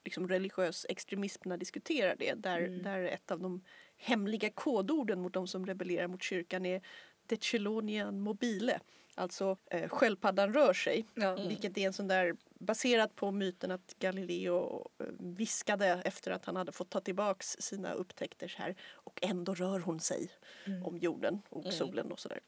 liksom religiös extremism när diskuterar det. Där, Mm. där ett av de hemliga kodorden mot de som rebellerar mot kyrkan är Dechelonian mobile. Alltså eh, sköldpaddan rör sig. Ja. Vilket är en sån där baserat på myten att Galileo eh, viskade efter att han hade fått ta tillbaks sina upptäckter här och ändå rör hon sig om jorden och solen och sådär.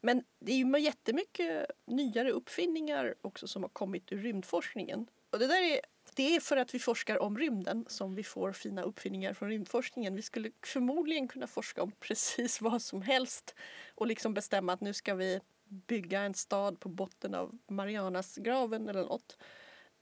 Men det är ju jättemycket nyare uppfinningar också som har kommit ur rymdforskningen. Och det där är, det är för att vi forskar om rymden som vi får fina uppfinningar från rymdforskningen. Vi skulle förmodligen kunna forska om precis vad som helst och liksom bestämma att nu ska vi bygga en stad på botten av Marianasgraven eller något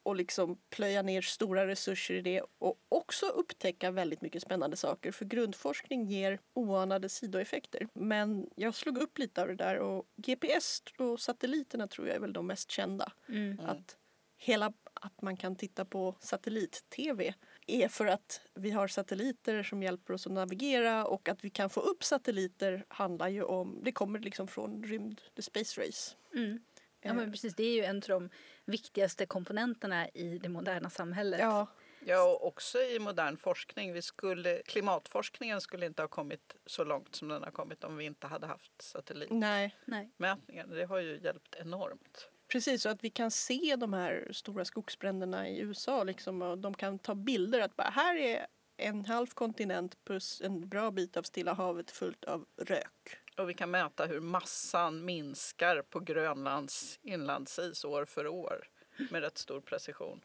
och liksom plöja ner stora resurser i det och också upptäcka väldigt mycket spännande saker för grundforskning ger oanade sidoeffekter. Men jag slog upp lite av det där och GPS och satelliterna tror jag är väl de mest kända. Mm. Att hela att man kan titta på satellit-tv är för att vi har satelliter som hjälper oss att navigera och att vi kan få upp satelliter handlar ju om, det kommer liksom från rymd, the space race. Mm. Ja Eh. men precis, det är ju en av de viktigaste komponenterna i det moderna samhället. Ja, Ja, och också i modern forskning. Vi skulle, klimatforskningen skulle inte ha kommit så långt som den har kommit om vi inte hade haft satellitmätningar. nej. Nej. Det har ju hjälpt enormt. Precis, så att vi kan se de här stora skogsbränderna i USA liksom, och de kan ta bilder att bara här är en halv kontinent plus en bra bit av Stilla havet fullt av rök. Och vi kan mäta hur massan minskar på Grönlands inlandsis år för år med rätt stor precision.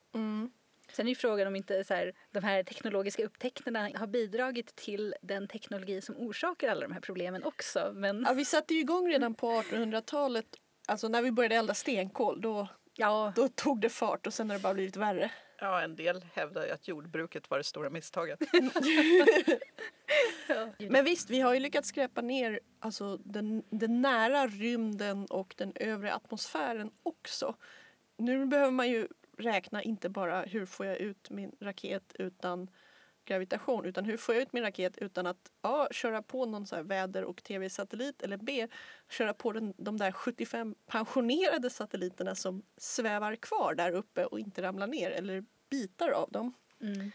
Sen är ju frågan om inte så här, de här teknologiska upptäckterna har bidragit till den teknologi som orsakar alla de här problemen också. Men Ja, vi satte ju igång redan på 1800-talet, alltså när vi började elda stenkol, då, ja, då tog det fart och sen har det bara blivit värre. Ja, en del hävdar ju att jordbruket var det stora misstaget. Men visst, vi har ju lyckats skräpa ner alltså, den, den nära rymden och den övre atmosfären också. Nu behöver man ju räkna inte bara hur får jag ut min raket utan gravitation utan hur får jag ut min raket utan att A. köra på någon så här väder och tv-satellit eller B. köra på den, de där 75 pensionerade satelliterna som svävar kvar där uppe och inte ramlar ner eller bitar av dem. mm.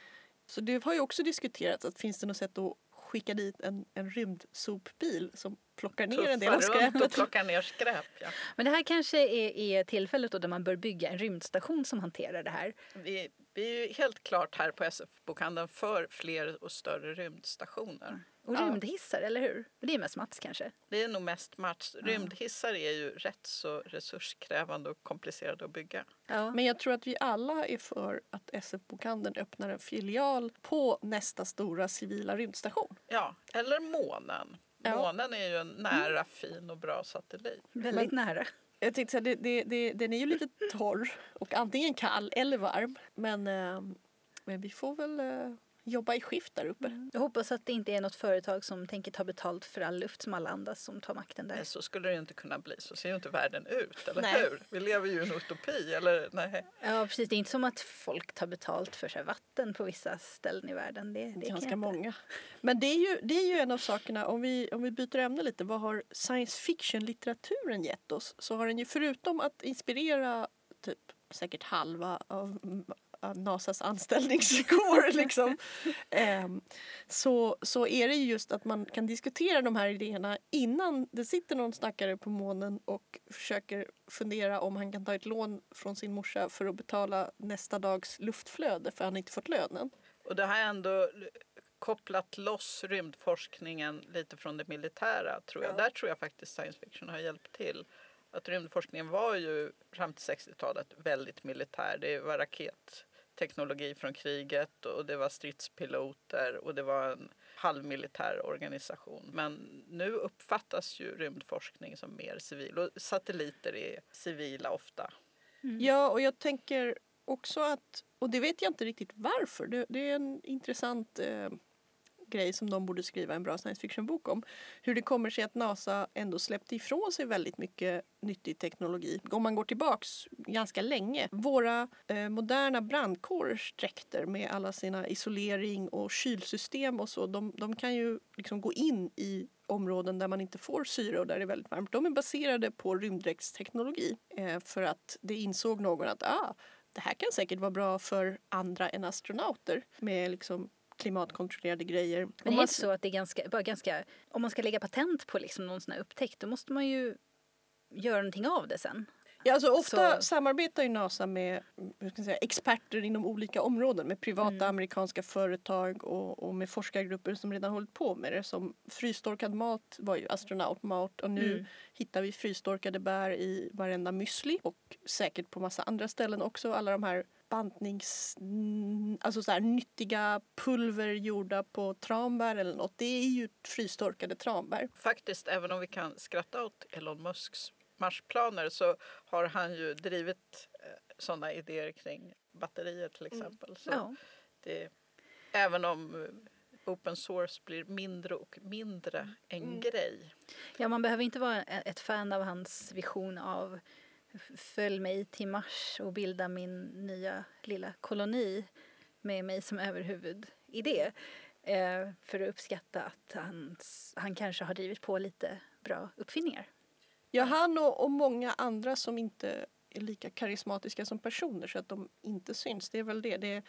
Så det har ju också diskuterats att finns det något sätt att skicka dit en, en rymdsopbil som plockar ner en del av skräpet. plockar ner skräp. Ja. Men det här kanske är, är tillfället då där man bör bygga en rymdstation som hanterar det här. Vi, vi är ju helt klart här på SF-bokhandeln för fler och större rymdstationer. Och Ja. rymdhissar, eller hur? Det är mest Mats kanske. Det är nog mest match. Rymdhissar är ju rätt så resurskrävande och komplicerade att bygga. Ja. Men jag tror att vi alla är för att SF-bokhandeln öppnar en filial på nästa stora civila rymdstation. Ja, eller månen. Ja. Månen är ju en nära, fin och bra satellit. Väldigt nära. Jag tänkte säga, det, det, det, den är ju lite torr och antingen kall eller varm. Men, ehm, men vi får väl eh, jobba i skift där uppe. Jag hoppas att det inte är något företag som tänker ta betalt för all luft som alla andas som tar makten där. Nej, Så skulle det ju inte kunna bli. Så ser ju inte världen ut, eller Nej. hur? Vi lever ju i en utopi, eller nej? Ja, precis. Det är inte som att folk tar betalt för här vatten på vissa ställen i världen. Det, det kan jag Ganska många. Men det är, ju, det är ju en av sakerna, om vi, om vi byter ämne lite, vad har science fiction-litteraturen gett oss? Så har den ju förutom att inspirera typ säkert halva av Nasas anställningskår liksom, ehm, så, så är det ju just att man kan diskutera de här idéerna innan det sitter någon snackare på månen och försöker fundera om han kan ta ett lån från sin morsa för att betala nästa dags luftflöde för han inte fått lönen. Och det har ändå kopplat loss rymdforskningen lite från det militära. tror jag. Ja. Där tror jag faktiskt science fiction har hjälpt till. Att rymdforskningen var ju fram till 60-talet väldigt militär. Det var raketteknologi från kriget och det var stridspiloter och det var en halvmilitär organisation. Men nu uppfattas ju rymdforskning som mer civil och satelliter är civila ofta. Mm. Ja, och jag tänker också att och det vet jag inte riktigt varför. Det, det är en intressant eh, grej som de borde skriva en bra science fiction-bok om. Hur det kommer sig att NASA ändå släppte ifrån sig väldigt mycket nyttig teknologi. Om man går tillbaks ganska länge. Våra eh, moderna brandkårers dräkter med alla sina isolering och kylsystem och så, de, de kan ju liksom gå in i områden där man inte får syre och där det är väldigt varmt. De är baserade på rymddräktsteknologi eh, för att det insåg någon att ah, det här kan säkert vara bra för andra än astronauter med liksom klimatkontrollerade grejer. Men det är inte så att det är ganska, bara ganska, om man ska lägga patent på liksom någon sån här upptäckt då måste man ju göra någonting av det sen. Ja, alltså ofta så... samarbetar ju NASA med säga, experter inom olika områden med privata mm. amerikanska företag och, och, med forskargrupper som redan hållit på med det. Som frystorkad mat var ju astronautmat och nu mm. hittar vi frystorkade bär i varenda müsli och säkert på massa andra ställen också. Alla de här bantnings... Alltså så här nyttiga pulver gjorda på tranbär eller något. Det är ju frystorkade tranbär. Faktiskt, även om vi kan skratta åt Elon Musks Marsplaner så har han ju drivit eh, sådana idéer kring batterier till mm. exempel. Så ja. det, även om eh, open source blir mindre och mindre en mm. grej. Ja, man behöver inte vara ett fan av hans vision av följ mig till Mars och bilda min nya lilla koloni med mig som överhuvudidé eh, för att uppskatta att han, han kanske har drivit på lite bra uppfinningar. Ja, han och, och många andra som inte är lika karismatiska som personer så att de inte syns. Det är väl det. det är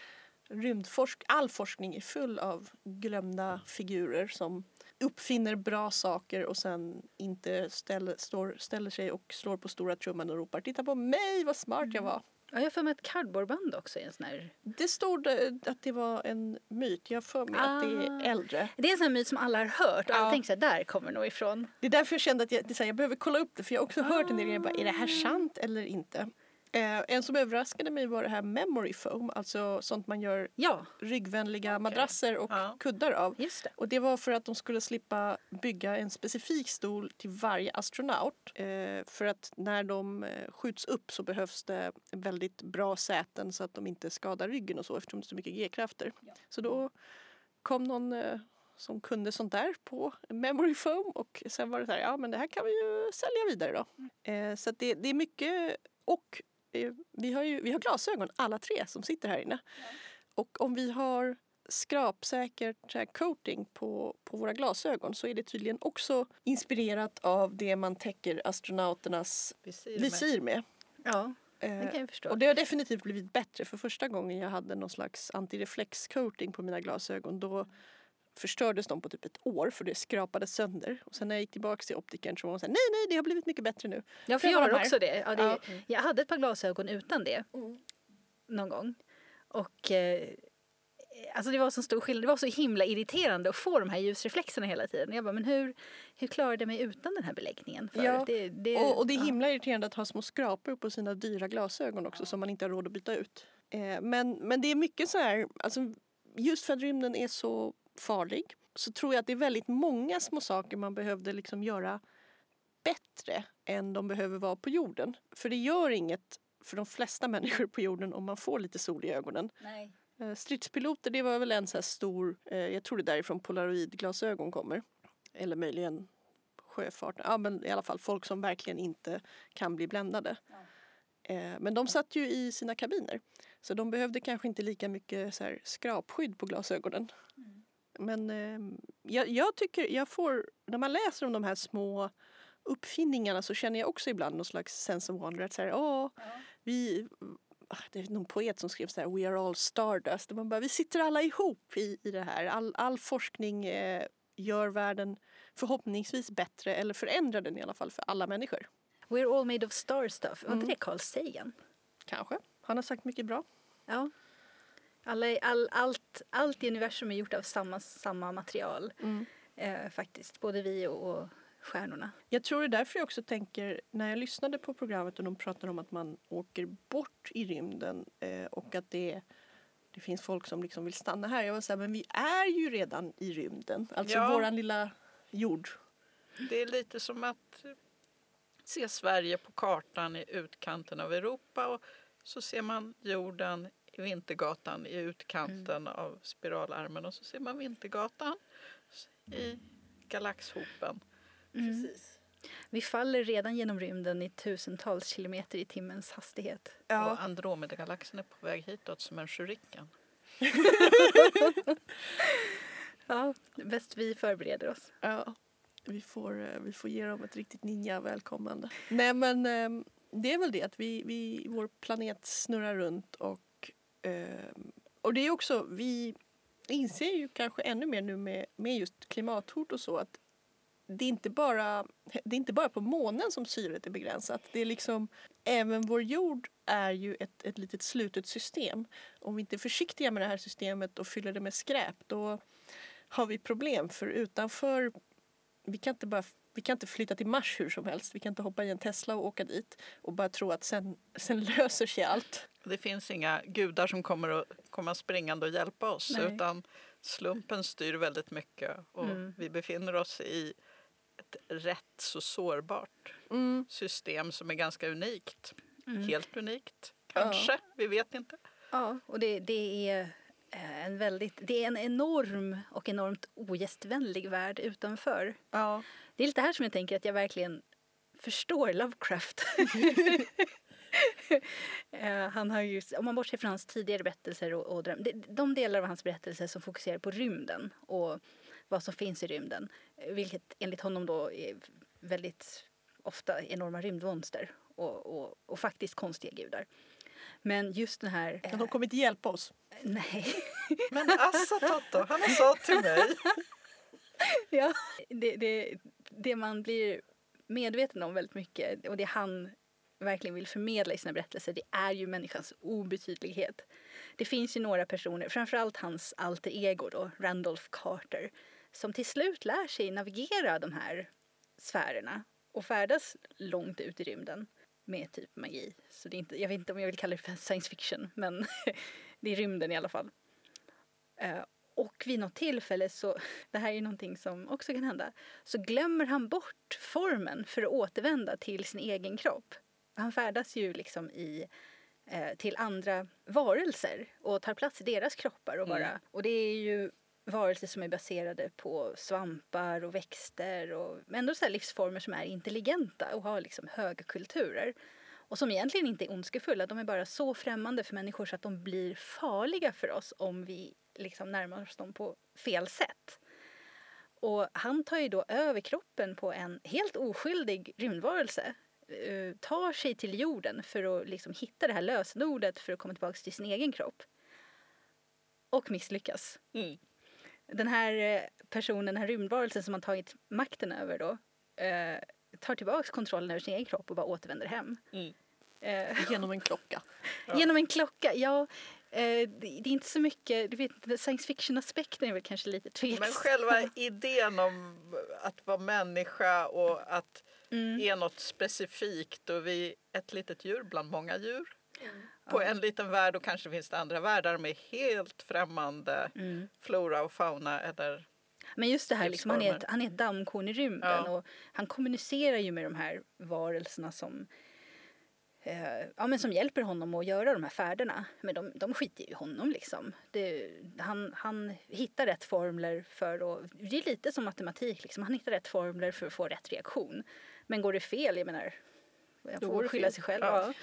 rymdforsk all forskning är full av glömda figurer som uppfinner bra saker och sen inte ställer, står, ställer sig och slår på stora trumman och ropar titta på mig vad smart jag mm. var. Ja, jag har för mig att kardborreband också är en sån här... Det stod att det var en myt. Jag har för mig ah. att det är ah. äldre. Det är en sån myt som alla har hört och ja. tänker så här, där kommer nog ifrån. Det är därför jag kände att jag, det här, jag behöver kolla upp det för jag har också ah. hört en del grejer. Är det här sant eller inte? Eh, en som överraskade mig var det här memory foam, alltså sånt man gör ja. ryggvänliga okay. madrasser och ja. kuddar av. Just det. Och det var för att de skulle slippa bygga en specifik stol till varje astronaut. Eh, för att när de eh, skjuts upp så behövs det väldigt bra säten så att de inte skadar ryggen och så eftersom det är så mycket G-krafter. Ja. Så då kom någon eh, som kunde sånt där på memory foam och sen var det så här, ja men det här kan vi ju sälja vidare då. Mm. Eh, så det, det är mycket och vi har ju vi har glasögon alla tre som sitter här inne. Ja. Och om vi har skrapsäkert coating på, på våra glasögon så är det tydligen också inspirerat av det man täcker astronauternas visir med. Visir med. Ja, det kan jag förstå. Och det har definitivt blivit bättre. För första gången jag hade någon slags antireflex coating på mina glasögon då förstördes de på typ ett år för det skrapades sönder. Och sen när jag gick tillbaka till optikern så var hon såhär, nej nej det har blivit mycket bättre nu. Ja för jag har också det. Ja, det ja. Jag hade ett par glasögon utan det mm. någon gång. Och eh, alltså det var så stor skillnad. Det var så himla irriterande att få de här ljusreflexerna hela tiden. Jag bara, men hur, hur klarade jag mig utan den här beläggningen? För ja. det, det, och, och, det är himla irriterande att ha små skrapor på sina dyra glasögon också som man inte har råd att byta ut. Eh, men, men det är mycket så här, alltså just för att rymden är så farlig så tror jag att det är väldigt många små saker man behövde liksom göra bättre än de behöver vara på jorden. För det gör inget för de flesta människor på jorden om man får lite sol i ögonen. Nej. Eh, stridspiloter det var väl en så här stor, eh, jag tror det är därifrån polaroidglasögon kommer. Eller möjligen sjöfart, ja men i alla fall folk som verkligen inte kan bli bländade. Ja. Eh, men de satt ju i sina kabiner så de behövde kanske inte lika mycket så här skrapskydd på glasögonen. Mm. Men eh, jag, jag, tycker, jag får, när man läser om de här små uppfinningarna så känner jag också ibland någon slags sense of wonder. Att så här, åh, ja. vi, ah, det är någon poet som skrev så här, We are all stardust. Man bara, vi sitter alla ihop i, i det här. All, all forskning eh, gör världen förhoppningsvis bättre eller förändrar den i alla fall för alla människor. We're all made of star stuff. Var mm. det Carl Sagan? Kanske. Han har sagt mycket bra. Ja. Alla, all, allt, allt i universum är gjort av samma, samma material. Mm. Eh, faktiskt, både vi och, och stjärnorna. Jag tror det är därför jag också tänker, när jag lyssnade på programmet och de pratade om att man åker bort i rymden eh, och att det, det finns folk som liksom vill stanna här. Jag var så här, men vi är ju redan i rymden. Alltså ja. våran lilla jord. Det är lite som att se Sverige på kartan i utkanten av Europa och så ser man jorden Vintergatan i utkanten av spiralarmen och så ser man Vintergatan i galaxhopen. Precis. Vi faller redan genom rymden i tusentals kilometer i timmens hastighet. Ja. Och Andromedagalaxen är på väg hitåt som en shuriken. Ja, bäst vi förbereder oss. Ja, vi får, eh, vi får ge dem ett riktigt ninja-välkomnande. Nej men eh, det är väl det att vi, vi, vår planet snurrar runt och, Ehm, och det är också, vi inser ju kanske ännu mer nu med, med just klimathot och så att det är, inte bara, det är inte bara på månen som syret är begränsat. Det är liksom, även vår jord är ju ett, ett litet slutet system. Om vi inte är försiktiga med det här systemet och fyller det med skräp då har vi problem. För utanför, vi kan inte bara vi kan inte flytta till Mars hur som helst. Vi kan inte hoppa i en Tesla och åka dit och bara tro att sen, sen löser sig allt. Det finns inga gudar som kommer att komma springande och hjälpa oss Nej. utan slumpen styr väldigt mycket och Mm. vi befinner oss i ett rätt så sårbart Mm. system som är ganska unikt. Mm. Helt unikt, kanske. Vi vet inte. Ja, och det, det är eh, en väldigt, det är en enorm och enormt ogästvänlig värld utanför. Ja. Det är lite här som jag tänker att jag verkligen förstår Lovecraft. Eh, han har ju, om man bortser från hans tidigare berättelser och, och dröm, de, de delar av hans berättelser som fokuserar på rymden och vad som finns i rymden, eh, vilket enligt honom då är väldigt ofta enorma rymdmonster och, och, och faktiskt konstiga gudar. Men just den här... Men de kommer inte hjälpa oss. nej. Men Assa Toto, han sa till mig ja. det, det, det man blir medveten om väldigt mycket och det han verkligen vill förmedla i sina berättelser det är ju människans obetydlighet. Det finns ju några personer, framförallt hans alter ego då, Randolph Carter, som till slut lär sig navigera de här sfärerna och färdas långt ut i rymden med typ magi. Så det är inte, jag vet inte om jag vill kalla det för science fiction, men det är rymden i alla fall. Eh, och vid något tillfälle så, det här är ju någonting som också kan hända, så glömmer han bort formen för att återvända till sin egen kropp. Han färdas ju liksom i, eh, till andra varelser och tar plats i deras kroppar och bara, Mm. och det är ju varelser som är baserade på svampar och växter och ändå så livsformer som är intelligenta och har liksom höga kulturer. Och som egentligen inte är ondskefulla, de är bara så främmande för människor så att de blir farliga för oss om vi liksom närmar oss dem på fel sätt. Och han tar ju då över kroppen på en helt oskyldig rymdvarelse eh, tar sig till jorden för att liksom hitta det här lösenordet för att komma tillbaka till sin egen kropp. Och misslyckas. Mm. Den här eh, personen, den här rymdvarelsen som har tagit makten över då eh, tar tillbaka kontrollen över sin egen kropp och bara återvänder hem. Mm. Eh, Genom en klocka. Ja. Genom en klocka, ja. Eh, det, är inte så mycket, du vet science fiction-aspekten är väl kanske lite tveksam. Men själva idén om att vara människa och att Mm. är något specifikt och vi är ett litet djur bland många djur. På Ja. en liten värld och kanske finns det andra världar med helt främmande Mm. flora och fauna eller Men just det här, liksom, han, är ett, han är ett dammkorn i rymden Ja. och han kommunicerar ju med de här varelserna som eh, ja, men som hjälper honom att göra de här färderna. Men de, de skiter ju i honom liksom. Det, han, han hittar rätt formler för att, det är lite som matematik liksom. Han hittar rätt formler för att få rätt reaktion. Men går det fel, jag menar, jag får skylla sig själv. Ja.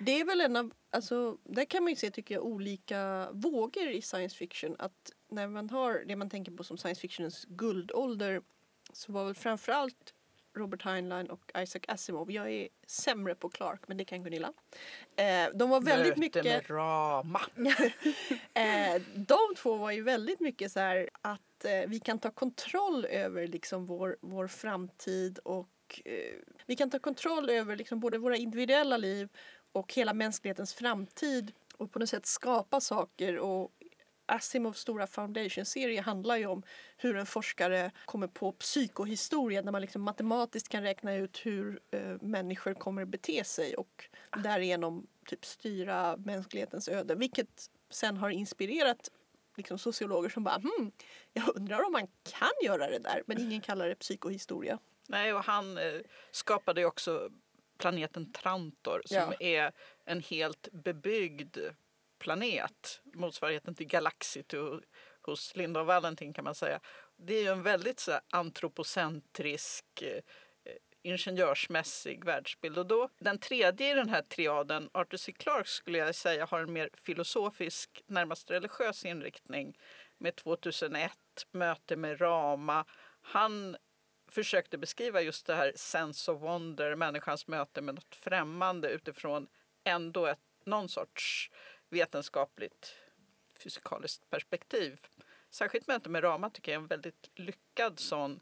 Det är väl en av, alltså, där kan man ju se tycker jag olika vågor i science fiction. Att när man har det man tänker på som science fictionens guldålder så var väl framförallt Robert Heinlein och Isaac Asimov. Jag är sämre på Clark men det kan Gunilla. Eh, de var väldigt möte mycket med Rama. Eh, de två var ju väldigt mycket så här att eh, vi kan ta kontroll över liksom vår, vår framtid och eh, vi kan ta kontroll över liksom både våra individuella liv och hela mänsklighetens framtid och på något sätt skapa saker och Asimovs stora foundation-serie handlar ju om hur en forskare kommer på psykohistoria där man liksom matematiskt kan räkna ut hur eh, människor kommer bete sig och därigenom typ styra mänsklighetens öde. Vilket sen har inspirerat liksom, sociologer som bara hmm, jag undrar om man kan göra det där men ingen kallar det psykohistoria. Nej, och han eh, skapade ju också planeten Trantor som Ja. är en helt bebyggd planet, motsvarigheten till Galaxity hos Linda och Valentin kan man säga. Det är ju en väldigt så antropocentrisk eh, ingenjörsmässig världsbild. Och då, den tredje i den här triaden, Arthur C. Clarke, skulle jag säga har en mer filosofisk, närmast religiös inriktning med 2001, möte med Rama. Han försökte beskriva just det här sense of wonder, människans möte med något främmande utifrån ändå ett, någon sorts vetenskapligt fysikaliskt perspektiv. Särskilt möte med Rama tycker jag är en väldigt lyckad sån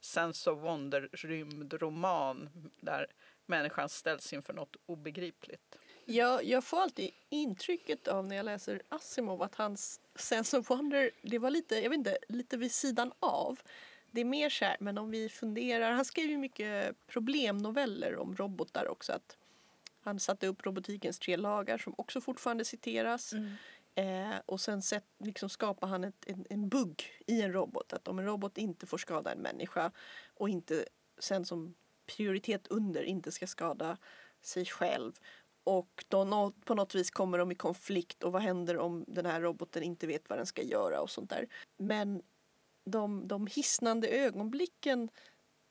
sense of wonder rymdroman där människan ställs inför något obegripligt. Jag, jag får alltid intrycket av när jag läser Asimov att hans sense of wonder, det var lite, jag vet inte, lite vid sidan av. Det är mer så här, men om vi funderar, han skriver ju mycket problemnoveller om robotar också. Att han satte upp robotikens tre lagar som också fortfarande citeras. Mm. Eh, och sen set, liksom skapar han ett, en, en bugg i en robot. Att om en robot inte får skada en människa och inte sen som prioritet under inte ska skada sig själv. Och då på något vis kommer de i konflikt och vad händer om den här roboten inte vet vad den ska göra och sånt där. Men de, de hisnande ögonblicken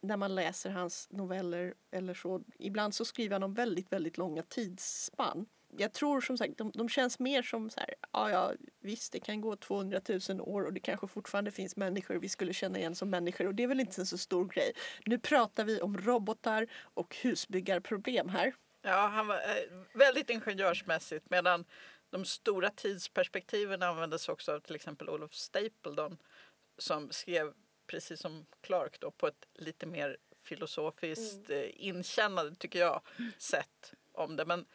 när man läser hans noveller eller så. Ibland så skriver han om väldigt, väldigt långa tidsspann jag tror som sagt, de, de känns mer som så här, ja, ja visst det kan gå 200 000 år och det kanske fortfarande finns människor vi skulle känna igen som människor och det är väl inte en så stor grej. Nu pratar vi om robotar och husbyggarproblem här. Ja, han var eh, väldigt ingenjörsmässigt medan de stora tidsperspektiven användes också av till exempel Olof Stapledon som skrev precis som Clark då på ett lite mer filosofiskt mm. Eh, inkännande tycker jag sätt om det. Men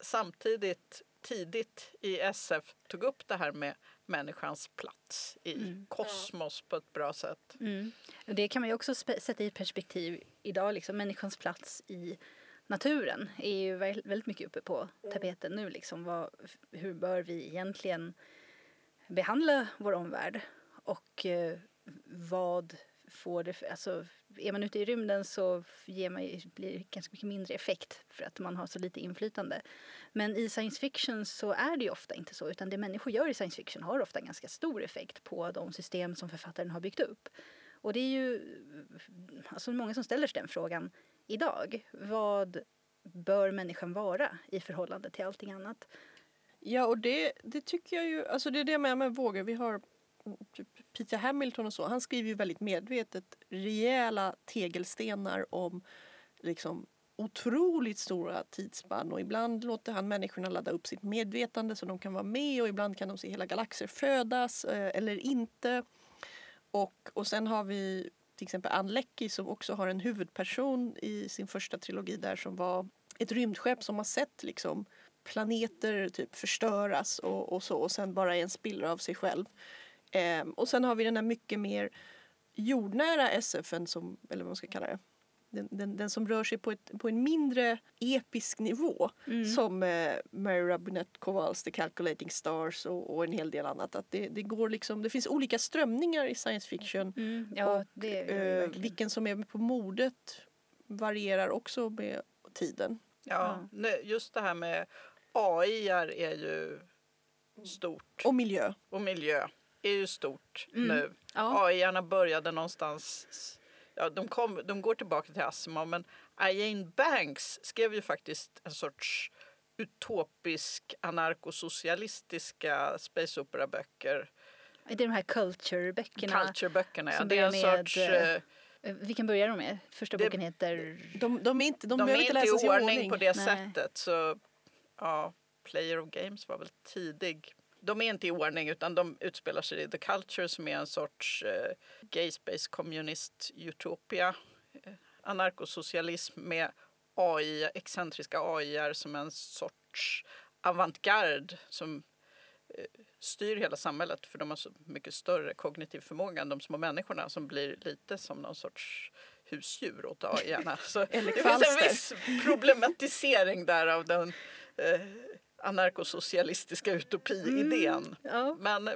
samtidigt tidigt i SF tog upp det här med människans plats i mm. kosmos på ett bra sätt. Mm. Det kan man ju också sätta i perspektiv idag. Liksom, människans plats i naturen är ju väldigt mycket uppe på tapeten nu. Liksom. Vad, hur bör vi egentligen behandla vår omvärld? Och eh, vad får det för, alltså, är man ute i rymden så ger man, blir det ganska mycket mindre effekt för att man har så lite inflytande. Men i science fiction så är det ju ofta inte så utan det människor gör i science fiction har ofta ganska stor effekt på de system som författaren har byggt upp. Och det är ju alltså många som ställer sig den frågan idag. Vad bör människan vara i förhållande till allting annat? Ja, och det, det tycker jag ju, alltså det är det med, med vågor. Vi har typ Peter Hamilton och så, han skriver ju väldigt medvetet rejäla tegelstenar om liksom otroligt stora tidsspann och ibland låter han människorna ladda upp sitt medvetande så de kan vara med och ibland kan de se hela galaxer födas eh, eller inte. Och, och sen har vi till exempel Ann Leckie som också har en huvudperson i sin första trilogi där som var ett rymdskepp som har sett liksom planeter typ förstöras och, och så och sen bara är en spillra av sig själv. Eh, och sen har vi den här mycket mer jordnära SFen som, eller vad man ska kalla det. Den, den, den som rör sig på, ett, på en mindre episk nivå mm. som eh, Mary Robinette Kowals The Calculating Stars och, och, en hel del annat. Att det, det, går liksom, det finns olika strömningar i science fiction mm. ja, och det eh, vilken som är på modet varierar också med tiden. Ja, ja. just det här med AI är ju stort. Och miljö. Och miljö är ju stort mm. nu. Ja. AI-arna började någonstans Ja, de, kom, de går tillbaka till Asimov men Iane Banks skrev ju faktiskt en sorts utopisk anarkosocialistiska space opera-böcker. Det är de här culture-böckerna. Culture-böckerna, ja. Det är en med, sorts... Uh, vilken börjar de med? Första det, boken heter... De, de är inte, de de är inte i ordning, ordning på det Nej. sättet. Så, ja, Player of Games var väl tidig de är inte i ordning utan de utspelar sig i The Culture som är en sorts eh, gay space kommunist utopia. Eh, anarkosocialism med AI, excentriska AI som en sorts avantgarde som eh, styr hela samhället för de har så mycket större kognitiv förmåga än de små människorna som blir lite som någon sorts husdjur åt AI. Så det finns en viss problematisering där av den eh, anarkosocialistiska utopi-idén. Mm, ja. Men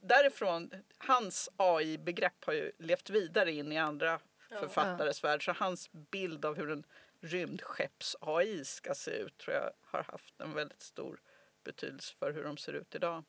därifrån, hans AI-begrepp har ju levt vidare in i andra ja. författares ja. värld. Så hans bild av hur en rymdskepps-AI ska se ut tror jag har haft en väldigt stor betydelse för hur de ser ut idag.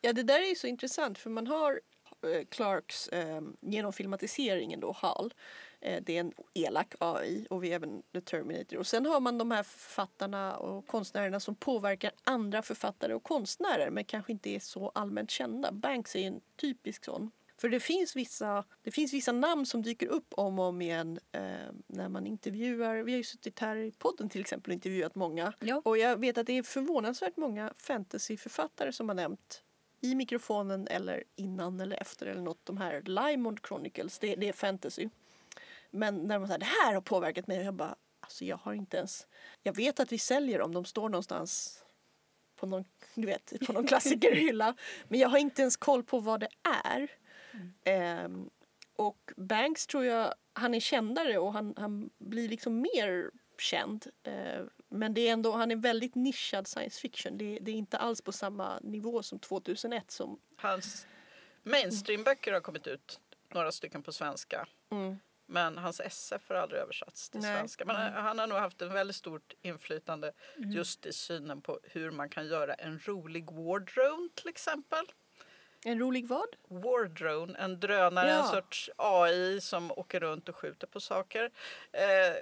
Ja, det där är ju så intressant för man har eh, Clarks eh, genom filmatiseringen då, HAL. Eh, det är en elak AI och vi är även The Terminator. Och sen har man de här författarna och konstnärerna som påverkar andra författare och konstnärer men kanske inte är så allmänt kända. Banks är en typisk sån. För det finns vissa, det finns vissa namn som dyker upp om och om igen eh, när man intervjuar. Vi har ju suttit här i podden till exempel och intervjuat många. Ja. Och jag vet att det är förvånansvärt många fantasyförfattare som har nämnt i mikrofonen eller innan eller efter eller något. De här Limond Chronicles, det, det är fantasy. Men när man säger det här har påverkat mig och jag bara, alltså jag har inte ens, jag vet att vi säljer dem, de står någonstans på någon, du vet, på någon klassikerhylla. Men jag har inte ens koll på vad det är. Ehm, och Banks tror jag, han är kändare och han, han blir liksom mer känd. Ehm, men det är ändå, han är väldigt nischad science fiction. Det, det är inte alls på samma nivå som 2001 som Hans mainstreamböcker har kommit ut, några stycken på svenska. Mm. Men hans SF har aldrig översatts till Nej. svenska. Men han- han har nog haft en väldigt stort inflytande just i synen på hur man kan göra en rolig wardrone till exempel. en rolig vad? Wardrone, en drönare, en Ja. sorts AI som åker runt och skjuter på saker. Eh,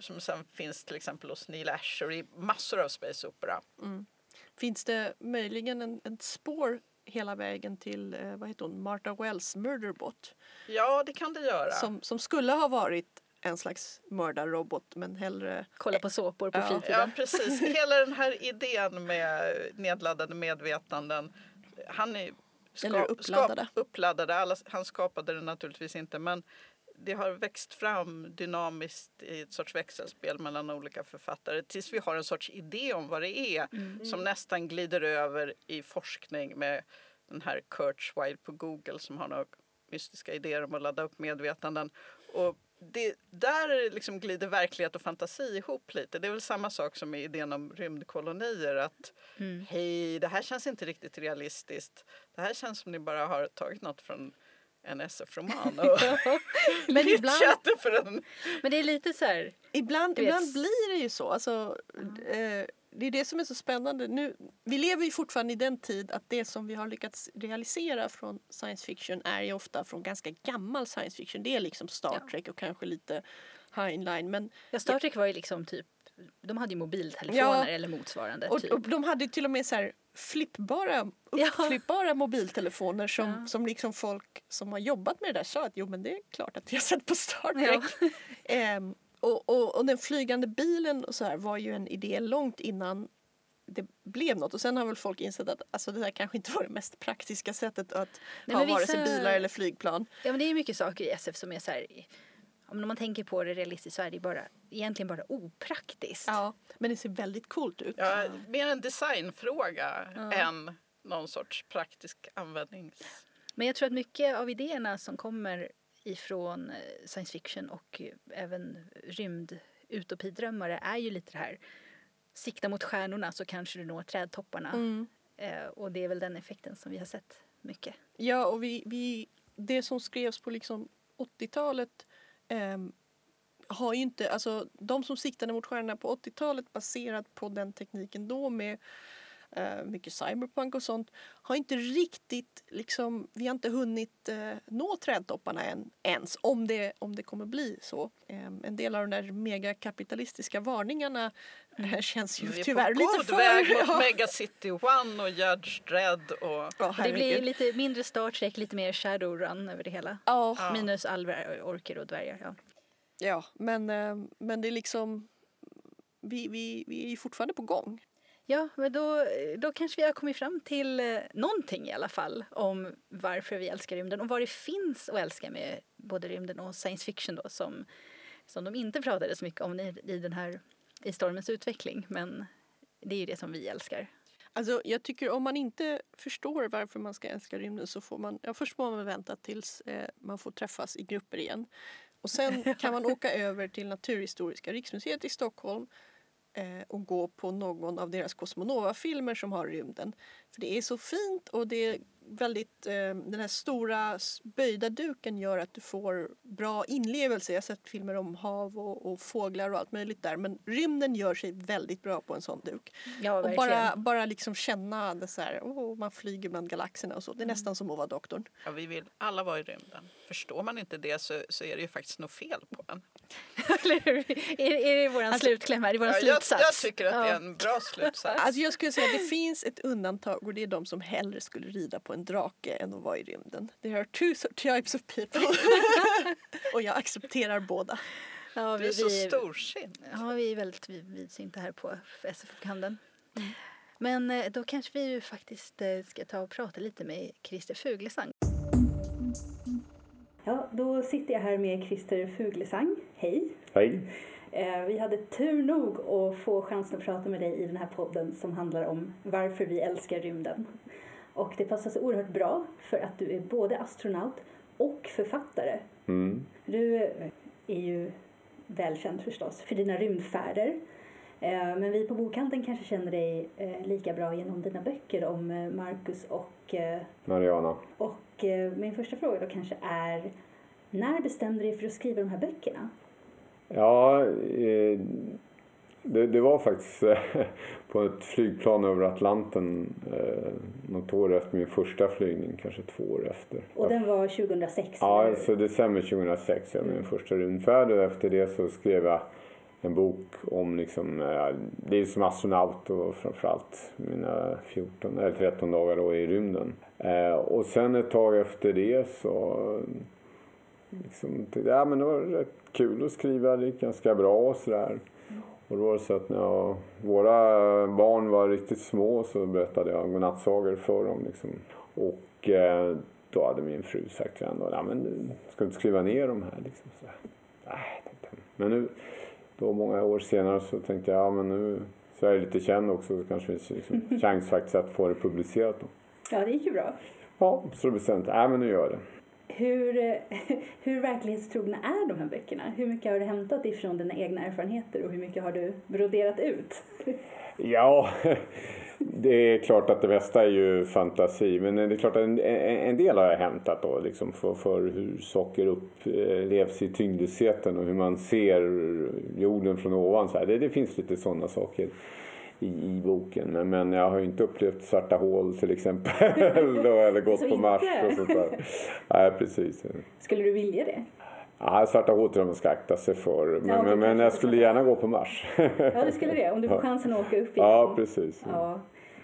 som sen finns till exempel hos Neil Asher i massor av space opera. Finns det möjligen en, ett spår hela vägen till eh, vad heter hon? Martha Wells Murderbot? Ja, det kan det göra. Som, som skulle ha varit en slags mördarrobot men hellre... Kolla på såpor på Ja. fritiden. Ja, precis. Hela den här idén med nedladdade medvetanden. Han är Eller uppladdade. uppladdade. Alla, han skapade det naturligtvis inte, men det har växt fram dynamiskt i ett sorts växelspel mellan olika författare tills vi har en sorts idé om vad det är som nästan glider över i forskning med den här Kurt Schweid på Google som har några mystiska idéer om att ladda upp medvetanden. Och det, där liksom glider verklighet och fantasi ihop lite. Det är väl samma sak som med idén om rymdkolonier. Att hej, det här känns inte riktigt realistiskt. Det här känns som ni bara har tagit något från en SF-roman och Men ibland, för en... Men det är lite så här, ibland, ibland blir det ju så. Alltså, eh, det är det som är så spännande. Nu, vi lever ju fortfarande i den tid att det som vi har lyckats realisera från science fiction är ju ofta från ganska gammal science fiction. Det är liksom Star Ja. Trek och kanske lite Heinlein. Men ja, Star Trek var ju liksom typ, de hade ju mobiltelefoner Ja. eller motsvarande. Och, typ. och de hade till och med så här flippbara, Ja. uppflippbara mobiltelefoner som, Ja. som liksom folk som har jobbat med det där sa att jo men det är klart att har sett på Star Ja. Trek. Ehm, och, och, och den flygande bilen och så här var ju en idé långt innan det blev något. Och sen har väl folk insett att alltså, det där kanske inte var det mest praktiska sättet att Nej, ha men vare sig vissa- bilar eller flygplan. Ja men det är mycket saker i SF som är så här, om man tänker på det realistiskt så är det bara, egentligen bara opraktiskt. Ja, men det ser väldigt coolt ut. Ja, mer en designfråga än någon sorts praktisk användnings... Men jag tror att mycket av idéerna som kommer ifrån eh, science fiction och eh, även rymdutopidrömmare är ju lite det här sikta mot stjärnorna så kanske du når trädtopparna. Mm. Eh, och det är väl den effekten som vi har sett mycket. Ja, och vi, vi, det som skrevs på liksom 80-talet ehm, har ju inte, alltså de som siktade mot stjärnorna på 80-talet baserat på den tekniken då med eh, mycket cyberpunk och sånt har inte riktigt liksom, vi har inte hunnit eh, nå trädtopparna än, ens om det, om det kommer bli så. Ehm, en del av de där megakapitalistiska varningarna eh, känns ju Vi är tyvärr på lite god för... väg mot ja. Vi, vi, vi är ju fortfarande på gång. Ja, men då, då kanske vi har kommit fram till eh, någonting i alla fall om varför vi älskar rymden och vad det finns att älska med både rymden och science fiction då som, som de inte pratade så mycket om i, i den här i stormens utveckling. Men det är ju det som vi älskar. Alltså, jag tycker om man inte förstår varför man ska älska rymden så får man, ja, först får man vänta tills eh, man får träffas i grupper igen. Och sen kan man åka över till Naturhistoriska riksmuseet i Stockholm Eh, och gå på någon av deras Cosmonova-filmer som har rymden. För det är så fint och det är väldigt, eh, den här stora böjda duken gör att du får bra inlevelse. Jag har sett filmer om hav och, och fåglar och allt möjligt där men rymden gör sig väldigt bra på en sån duk. Ja, Och bara, bara liksom känna det så här, oh, man flyger bland galaxerna och så. Det är Mm. nästan som att vara doktorn. Ja, vi vill alla vara i rymden. Förstår man inte det så, så är det ju faktiskt något fel på en. Eller hur? Är, är det vår slutkläm här? Är det vår Ja, jag, slutsats? jag tycker att det är Ja. en bra slutsats. Alltså jag skulle säga att det finns ett undantag och det är de som hellre skulle rida på en drake än att vara i rymden. There are two types of people. och jag accepterar båda. Ja, Du är så storsint. Ja, vi är väldigt vid- vidsynta här på SF-bokhandeln. Men eh, då kanske vi ju faktiskt eh, ska ta och prata lite med Christer Fuglesang. Ja, då sitter jag här med Christer Fuglesang. Hej! Hej. Eh, Vi hade tur nog att få chansen att prata med dig i den här podden som handlar om varför vi älskar rymden. Och det passar så oerhört bra för att du är både astronaut och författare. Mm. Du är ju välkänd förstås för dina rymdfärder. Eh, Men vi på Bokhandeln kanske känner dig eh, lika bra genom dina böcker om Marcus och Mariana. och min första fråga då kanske är när bestämde du dig för att skriva de här böckerna? Ja, eh, det, det var faktiskt eh, på ett flygplan över Atlanten eh, något år efter min första flygning, kanske två år efter. Och den var 2006? Ja, så december 2006 är min första rymdfärd och efter det så skrev jag en bok om liksom, eh, det är som astronaut och framförallt mina 14 eller 13 dagar då i rymden. Och sen ett tag efter det så liksom, ja men det var rätt kul att skriva, det gick ganska bra och sådär. Och då var det så att när jag, våra barn var riktigt små så berättade jag godnattsagor för dem. Liksom. Och eh, då hade min fru sagt till henne, ja men ska du inte skriva ner de här? Liksom, så. Nej, tänkte. Men nu, då många år senare så tänkte jag, ja men nu så är jag lite känd också så kanske det finns liksom, chans faktiskt att få det publicerat. Då. Ja, det gick ju bra. Ja, så bestämde jag, nej men nu gör jag det. Hur, hur verklighetstrogna är de här böckerna? Hur mycket har du hämtat ifrån dina egna erfarenheter och hur mycket har du broderat ut? Ja, det är klart att det mesta är ju fantasi. Men det är klart att en, en del har jag hämtat då, liksom för, för hur saker upplevs eh, i tyngdlösheten och hur man ser jorden från ovan. Så här. Det, det finns lite sådana saker i, i boken. Men, men jag har ju inte upplevt svarta hål till exempel. då, eller gått på Mars och sånt där. Nej, precis. Skulle du vilja det? Ja, svarta hål tror jag man ska akta sig för. Men, Ja, men, men jag skulle gärna gå på Mars. Ja, du skulle det. Om du får Ja. chansen att åka upp igen. ja, precis. Ja.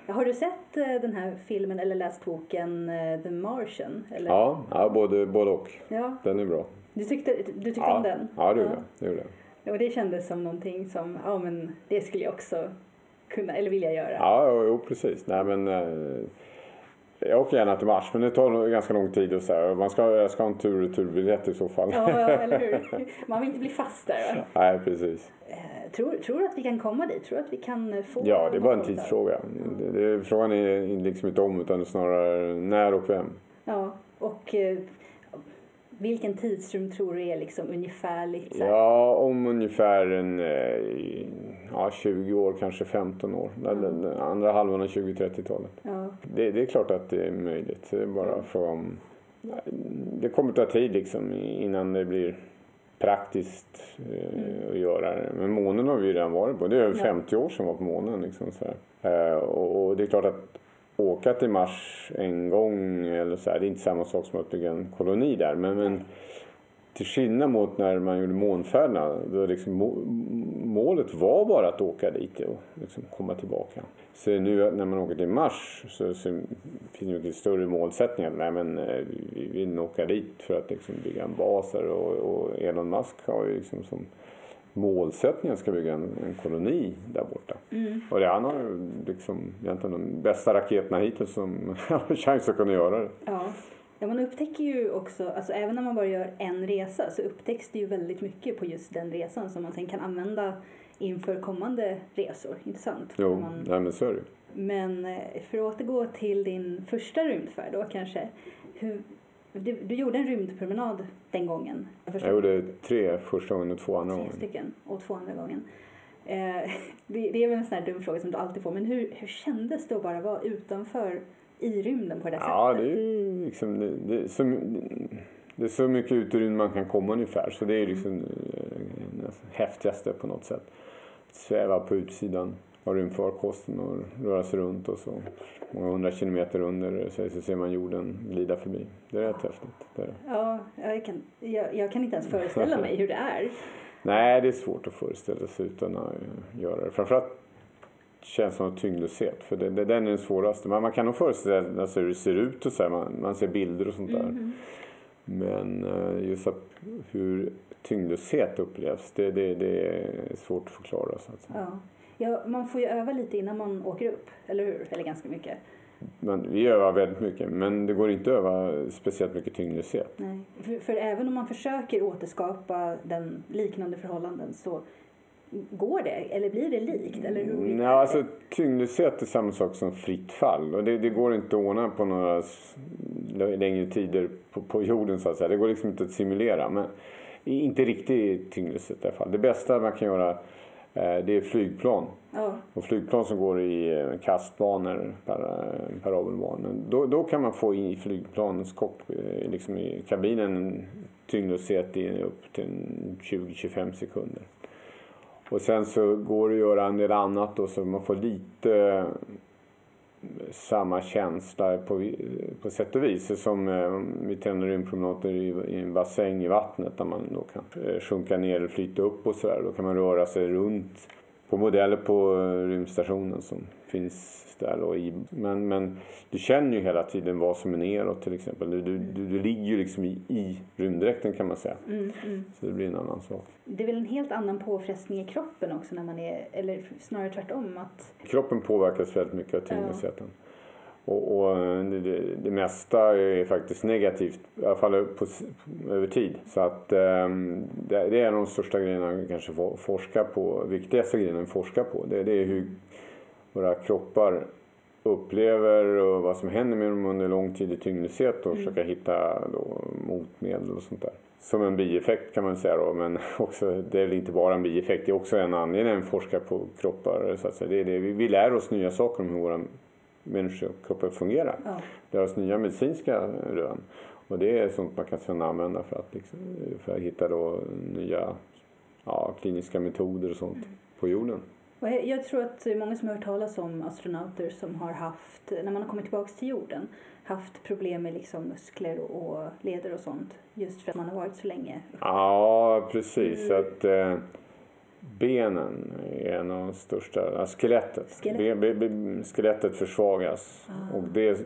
Har du sett eh, den här filmen eller läst boken eh, The Martian? Eller? Ja, ja både, både och. ja. Den är bra. Du tyckte, du tyckte Ja, om den? ja det gjorde jag. Det gjorde jag. Ja, och det kändes som någonting som, ja men det skulle jag också kunna, eller vilja göra. Ja, jo, jo, precis. Nej, men, eh, jag åker gärna till Mars, men det tar ganska lång tid. Och så här. Man ska, jag ska ha en tur och returbiljett i så fall. Ja, ja, eller hur? Man vill inte bli fast där va? Nej, precis. Eh, Tror, tror du att vi kan komma dit? Tror du att vi kan eh, få Ja, det är bara en tidsfråga. Det, det, frågan är liksom inte om, utan snarare när och vem. Ja, och vilken tidsrum tror du är liksom ungefärligt? så här? Ja, om ungefär en, eh, ja, 20 år, kanske 15 år. Den andra halvan av 20-30-talet. Ja, Det, det är klart att det är möjligt. Det är bara om... Det kommer ta tid liksom innan det blir praktiskt eh, att göra det. Men månen har vi ju redan varit på. Det är över Ja. 50 år sedan var på månen. Liksom, så här. Eh, och, och det är klart att åka till Mars en gång eller så här, det är inte samma sak som att bygga en koloni där. Men, men till skillnad mot när man gjorde månfärderna, då liksom må, målet var bara att åka dit och liksom komma tillbaka. Så nu när man åker till Mars så, så finns det mycket större målsättningar. Nej, men, eh, vi vill åka dit för att liksom bygga en bas där och, och Elon Musk har ju liksom som målsättning att ska bygga en, en koloni där borta. mm. Och det, han har ju liksom egentligen de bästa raketerna hittills som har chans att kunna göra det. ja. Ja, man upptäcker ju också, alltså även när man bara gör en resa så upptäcks det ju väldigt mycket på just den resan som man sen kan använda inför kommande resor. Intressant. Jo, När man, nej, men så är det. Men för att återgå till din första rymdfärd då kanske. Hur, du, du gjorde en rymdpromenad den gången. Första Jag gjorde tre första gången och två andra Tre gången. stycken och två andra gången. Eh, det, det är väl en sån här dum fråga som du alltid får, men hur, hur kändes det att bara vara utanför i rymden på det där Ja, sättet? det är liksom, det, det, så, det är så mycket ut ur rymden man kan komma ungefär. Så det är ju liksom eh, det häftigaste på något sätt. Sväva på utsidan av rymdfarkosten och röra sig runt och så många hundra kilometer under sig så ser man jorden glida förbi. Det är rätt häftigt. Det är det. Ja, jag kan, jag, jag kan inte ens föreställa mig hur det är. Nej, det är svårt att föreställa sig utan att eh, göra det. Framförallt känslan av tyngdlöshet, för det, det, den är den svåraste. Men man kan nog föreställa sig hur det ser ut och så här, man, man ser bilder och sånt där. Mhm. Men eh, just att hur tyngdlöshet upplevs, det, det, det är svårt att förklara. Så att säga. Ja. Ja, man får ju öva lite innan man åker upp, eller hur? Eller ganska mycket. Men vi övar väldigt mycket, men det går inte att öva speciellt mycket tyngdlöshet. Nej. För, för även om man försöker återskapa den liknande förhållanden så går det? Eller blir det likt? Eller hur Nej, alltså, tyngdlöshet är samma sak som fritt fall. Och det, det går inte att ordna på några längre tider på, på jorden så att säga. Det går liksom inte att simulera. Men inte riktigt tyngdlöshet i alla fall. Det bästa man kan göra det är flygplan. Ja, Och flygplan som går i eh, kastbanor, para, parabelbanor. Då, då kan man få i flygplanens kock, eh, liksom i kabinen, en tyngdlöshet upp till en 20-25 sekunder. Och sen så går det att göra en del annat då, så man får lite eh, samma känsla på, på sätt och vis som eh, vi tränar rymdpromenader i, i en bassäng i vattnet där man då kan eh, sjunka ner eller flyta upp och sådär. Då kan man röra sig runt på modeller på eh, rymdstationen som finns där. Då i, men, men du känner ju hela tiden vad som är neråt till exempel. Du, du, du, du ligger ju liksom i, i rymddräkten kan man säga. mm, mm. Så det blir en annan sak. Det är väl en helt annan påfrestning i kroppen också när man är, eller snarare tvärtom att Kroppen påverkas väldigt mycket av tyngdlösheten. Och, och det, det, det mesta är faktiskt negativt, i alla fall på, över tid. Så att ehm, det, det är de största grejerna vi kanske får forska på, viktigaste grejerna vi forskar på. Det, det är hur våra kroppar upplever och vad som händer med dem under lång tid i tyngdlöshet och försöka hitta då motmedel och sånt där. Som en bieffekt kan man säga då, men också, det är väl inte bara en bieffekt, det är också en anledning att forska på kroppar. Så att säga. Det är det. Vi, vi lär oss nya saker om hur våra människokroppar fungerar. ja, Lär oss nya medicinska rön. Och det är sånt man kan sedan använda för att, liksom, för att hitta då nya ja, kliniska metoder och sånt på jorden. Jag, tror att det är många som har hört talas om astronauter som har haft, när man har kommit tillbaka till jorden, haft problem med liksom muskler och, leder och sånt. Just för att man har varit så länge. Ja, precis. Så att, eh, benen är en av de största... Ja, skelettet. Skelett. Be, be, be, skelettet försvagas. Ah. Och det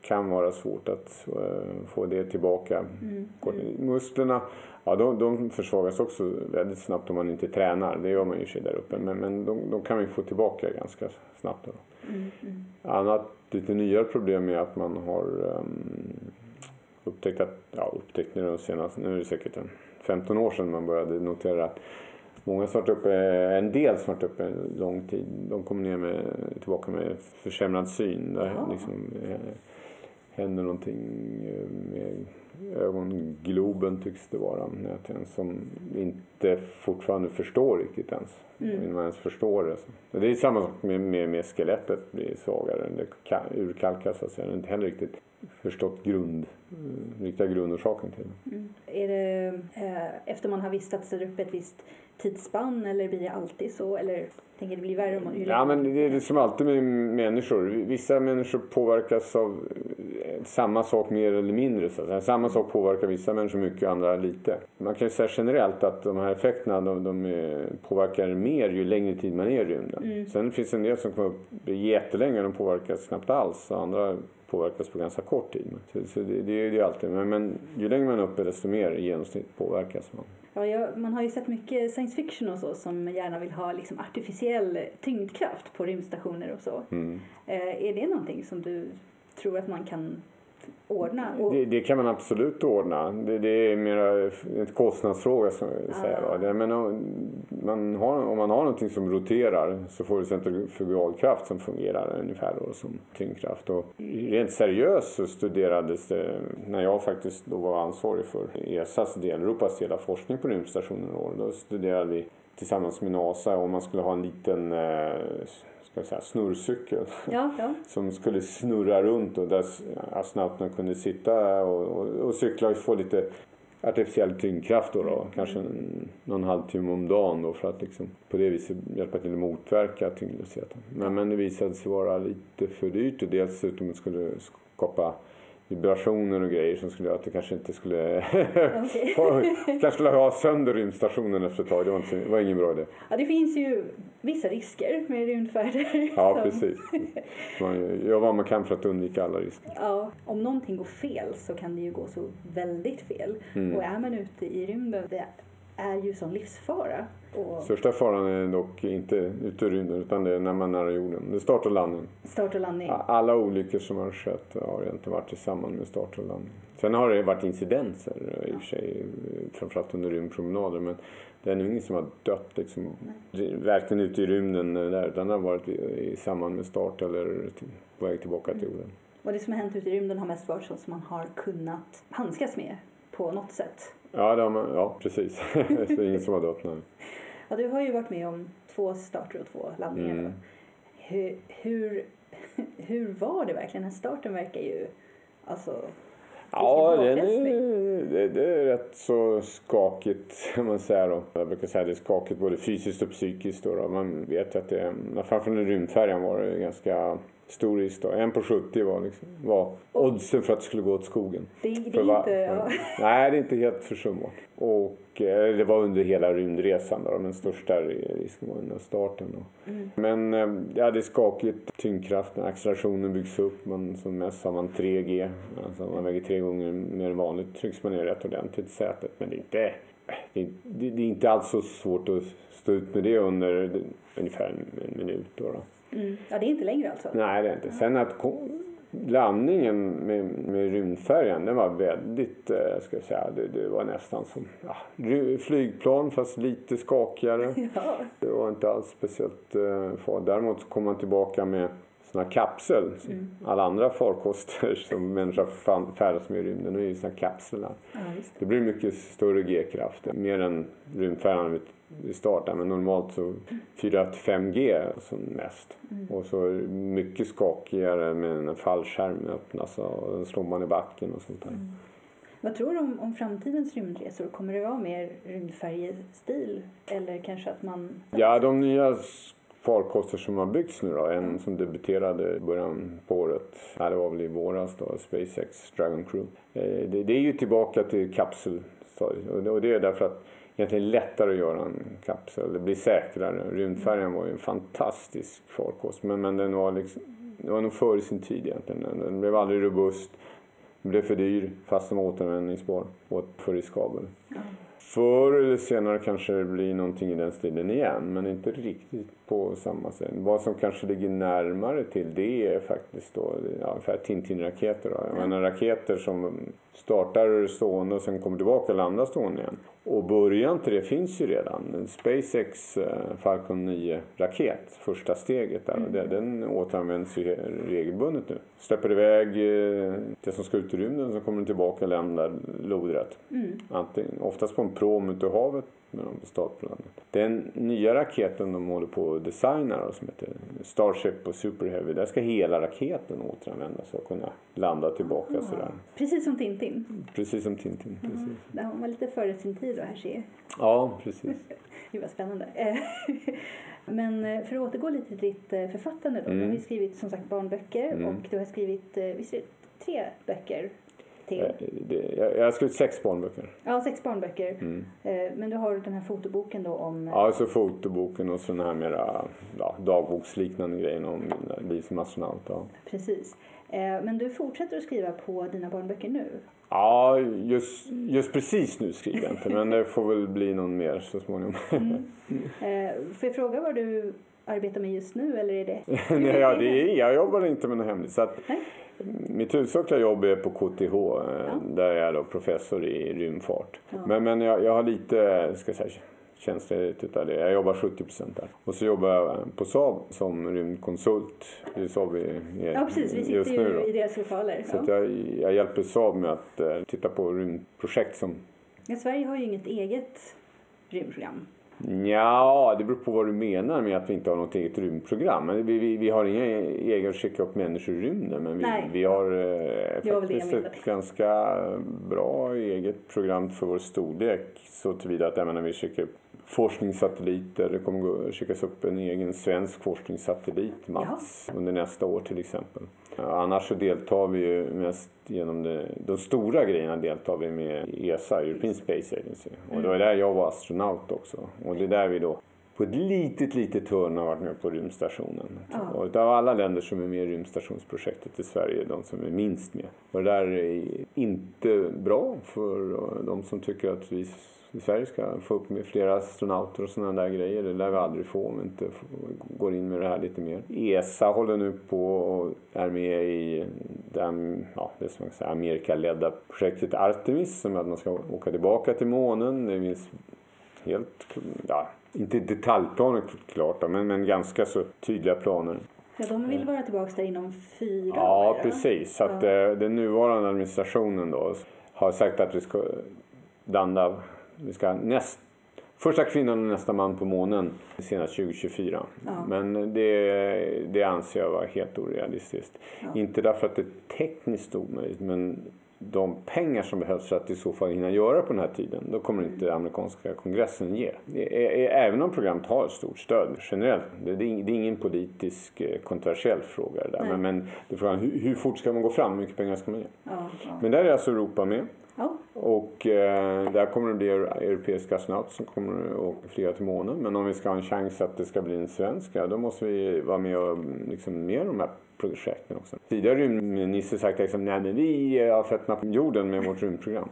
kan vara svårt att eh, få det tillbaka. Mm. Musklerna ja, de, de försvagas också väldigt snabbt om man inte tränar. Det gör man ju sig där uppe. Men, men de, de kan vi få tillbaka ganska snabbt. Mm, mm. Annat lite nyare problem är att man har um, upptäckt att, ja upptäckt nu de senaste, nu är det säkert en 15 år sedan man började notera att många som varit uppe, en del som varit uppe en lång tid, de kommer ner med, tillbaka med försämrad syn. Där Jaha. liksom, eh, händer någonting eh, med ögongloben tycks det vara, som inte fortfarande förstår riktigt ens. Mm. Innan man ens förstår det. Det är samma sak med, med, med skelettet, blir svagare, det ka- urkalkas så att säga. Det är inte heller riktigt förstått grund, eh, riktiga grundorsaken till det. Mm. Är det eh, efter man har vistats där uppe ett visst tidsspann eller blir det alltid så? Eller tänker det bli värre om man Ja, men det är som alltid med människor. Vissa människor påverkas av eh, samma sak mer eller mindre. Så att säga. Samma sak påverkar vissa människor mycket, andra lite. Man kan ju säga generellt att de här effekterna de, de eh, påverkar mer ju längre tid man är i rymden. Mm. Sen finns det en del som kommer upp jättelänge, de påverkas knappt alls. Och andra påverkas på ganska kort tid. Så, det, det är ju alltid. Men, men ju längre man är uppe desto mer i genomsnitt påverkas man. Ja, jag, man har ju sett mycket science fiction och så som gärna vill ha liksom artificiell tyngdkraft på rymdstationer och så. Mm. Eh, är det någonting som du tror att man kan ordna? Och, Det, det kan man absolut ordna. Det, det är mer en kostnadsfråga som. Ah. Det, men om man, har, om man har någonting som roterar så får du centrifugalkraft som fungerar ungefär då, som tyngdkraft. Och rent seriöst så studerades det, när jag faktiskt då var ansvarig för ESAs del, Europas del av forskning på rymdstationen, då, då studerade vi tillsammans med NASA om man skulle ha en liten eh, ska säga, snurrcykel Ja, ja. som skulle snurra runt och där astronauterna kunde sitta och, och, och cykla och få lite artificiell tyngdkraft då, då kanske en, någon halvtimme om dagen då för att liksom på det viset hjälpa till att motverka tyngdlösheten. Men, men det visade sig vara lite för dyrt och dessutom skulle skapa vibrationer och grejer som skulle göra att det kanske inte skulle... Okej. kanske skulle ha sönder rymdstationen efter ett tag. Det var, inte, var ingen bra idé. Ja, det finns ju vissa risker med rymdfärder. Ja, som- precis. Man gör vad man kan för att undvika alla risker. Ja, om någonting går fel så kan det ju gå så väldigt fel. Mm. Och är man ute i rymden, det är ju sån livsfara. Och Största faran är dock inte ute i rymden utan det är när man är nära jorden. Det är start och landning. start och landning. Alla olyckor som har skett har egentligen varit i samband med start och landning. Sen har det varit incidenser i och för sig, framförallt under rymdpromenader. Men det är nog ingen som har dött liksom, verkligen ute i rymden där. Utan det har varit i samband med start eller på väg tillbaka till jorden. Och det som har hänt ute i rymden har mest varit sånt som man har kunnat handskas med på något sätt. Ja, det har man, ja precis. det är ingen som har dött. Nej. Ja, du har ju varit med om två starter och två landningar. Mm. Hur, hur, hur var det verkligen? Den starten verkar ju... Alltså, Ja, den är, det, det är rätt så skakigt kan man säga då. Jag brukar säga att det är skakigt både fysiskt och psykiskt då. då. Man vet att det, framför den rymdfärjan var det ganska stor risk då. En på 70 var, liksom, var oddsen för att det skulle gå åt skogen. det, det För inte... Ja. för- Nej, det är inte helt försumbart. Och eh, det var under hela rymdresan då, men största risken var under starten. Då. Mm. Men eh, ja, det är skakigt. Tyngdkraften, accelerationen byggs upp. Man, som mest har man 3G. Alltså man väger tre gånger mer än vanligt. Trycks man ner rätt ordentligt i sätet. Men det är inte, det är, det det är inte alls så svårt att stå ut med det under ungefär en, en minut. Då, då. Mm. ja, det är inte längre alltså? Nej, det är inte. Sen att landningen med, med rymdfärjan, den var väldigt, eh, ska jag säga, det, det var nästan som ja, flygplan fast lite skakigare. Ja. Det var inte alls speciellt eh, farligt. Däremot kom man tillbaka med såna här kapsel. Alla andra farkoster som människor fan- färdas med i rymden, nu är ju såna här kapslar. ja, visst. Det blir mycket större G-kraft, mer än rymdfärjan starten. Men normalt så 4-5 G som mest. Och så mycket skakigare med en fallskärm öppnas och den slår man i backen och sånt där. Vad tror du om, om framtidens rymdresor? Kommer det vara mer rymdfärjestil? Eller kanske att man... Ja, de nya farkoster som har byggts nu då, en som debuterade i början på året, ja, det var väl i våras då, SpaceX Dragon Crew. Eh, Det, det är ju tillbaka till det- och det är därför att egentligen lättare att göra en kapsel. Det blir säkrare. Rymdfärjan var ju en fantastisk farkost men, men den var liksom, det var nog före sin tid egentligen. Den, den blev aldrig robust. Den blev för dyr fast den var återanvändningsbar och för riskabel. Förr eller senare kanske det blir någonting i den stilen igen men inte riktigt på samma sätt. Vad som kanske ligger närmare till det är faktiskt då, ja, ungefär Tintin-raketer. Då. Jag menar raketer som startar stående och sen kommer tillbaka och landar stående igen. Och början till det finns ju redan. SpaceX eh, Falcon 9-raket, första steget där. Det, den återanvänds ju regelbundet nu. Släpper iväg eh, det som ska ut i rymden så kommer den tillbaka och lämnar lodrätt. Mm. Antingen, oftast på en prom ute i havet när de landet. Den nya raketen de håller på att designa då, som heter Starship och Super Heavy. Där ska hela raketen återanvändas och kunna landa tillbaka sådär. Precis som Tintin. Precis som Tintin. Precis. Där var man lite före sin tid då här ser. Ja, precis. Gud vad spännande. Men eh, för att återgå lite till ditt eh, författande då. Du har ju skrivit som sagt barnböcker Mm. och du har skrivit, eh, visst tre böcker till? Eh, jag, har skrivit sex barnböcker. Ja, sex barnböcker. Mm. Eh, Men du har den här fotoboken då om... eh, Ja, så fotoboken och så den här mera ja, dagboksliknande grejen om liv som astronaut. Ja. Precis. Men du fortsätter att skriva på dina barnböcker nu? Ja, just, just precis nu skriver jag inte, men det får väl bli någon mer så småningom. Eh, Får jag fråga vad du arbetar med just nu eller är det? Nej, ja, det är, jag jobbar inte med något hemligt. Så att, Nej. Mitt huvudsakliga jobb är på KTH, eh, där jag är då professor i rymdfart. Ja. Men, men jag, jag har lite, ska jag säga, tjänstledigt utav det. Jag jobbar 70 procent där. Och så jobbar jag på Saab som rymdkonsult. Det är Saab vi är Ja, precis. Vi sitter. Då. ju i deras lokaler. Så Ja. jag, jag hjälper Saab med att eh, titta på rymdprojekt som Ja, Sverige har ju inget eget rymdprogram. Ja, det beror på vad du menar med att vi inte har något eget rymdprogram. Men vi, vi, vi har inga egen att skicka upp människor i rymden. Men vi, Nej. vi har eh, faktiskt ett ganska bra eget program för vår storlek. Så tillvida att menar, vi skickar upp forskningssatelliter. Det kommer skickas upp en egen svensk forskningssatellit, Mats, under nästa år till exempel. Annars så deltar vi ju mest genom det, de stora grejerna deltar vi med ESA, European Space Agency. Och det var där jag var astronaut också. Och det är där vi då på ett litet, litet hörn har varit med på rymdstationen. Ja. Och utav alla länder som är med i rymdstationsprojektet i Sverige är de som är minst med. Och det där är inte bra för eh, de som tycker att vi Sverige ska få upp med flera astronauter och sådana där grejer. Det lär vi aldrig få om vi inte går in med det här lite mer. ESA håller nu på och är med i den, ja, det som man säga, Amerikaledda projektet Artemis som är att man ska åka tillbaka till månen. Det finns helt, ja, inte detaljplaner klart då, men, men ganska så tydliga planer. Ja, de vill vara tillbaka där inom fyra Ja, år. precis. Så att, Ja. eh, den nuvarande administrationen då har sagt att vi ska landa, vi ska näst, första kvinnan och nästa man på månen senast 2024. Ja. Men det, det anser jag vara helt orealistiskt. Ja. Inte därför att det är tekniskt omöjligt, men de pengar som behövs för att i så fall hinna göra på den här tiden, då kommer inte amerikanska kongressen ge. Även om programmet har ett stort stöd generellt, är det är ingen politisk eh, kontroversiell fråga det där. Nej. Men, men det är frågan, hur, hur fort ska man gå fram, hur mycket pengar ska man ge? Ja, ja. Men där är alltså Europa med. Ja. Och eh, där kommer det bli europeiska astronauter som kommer att flyga till månen. Men om vi ska ha en chans att det ska bli en svensk, ja, då måste vi vara med och liksom, med de här projekten också. Tidigare har rymdminister sagt liksom, nej men vi eh, har fötterna på jorden med vårt rymdprogram.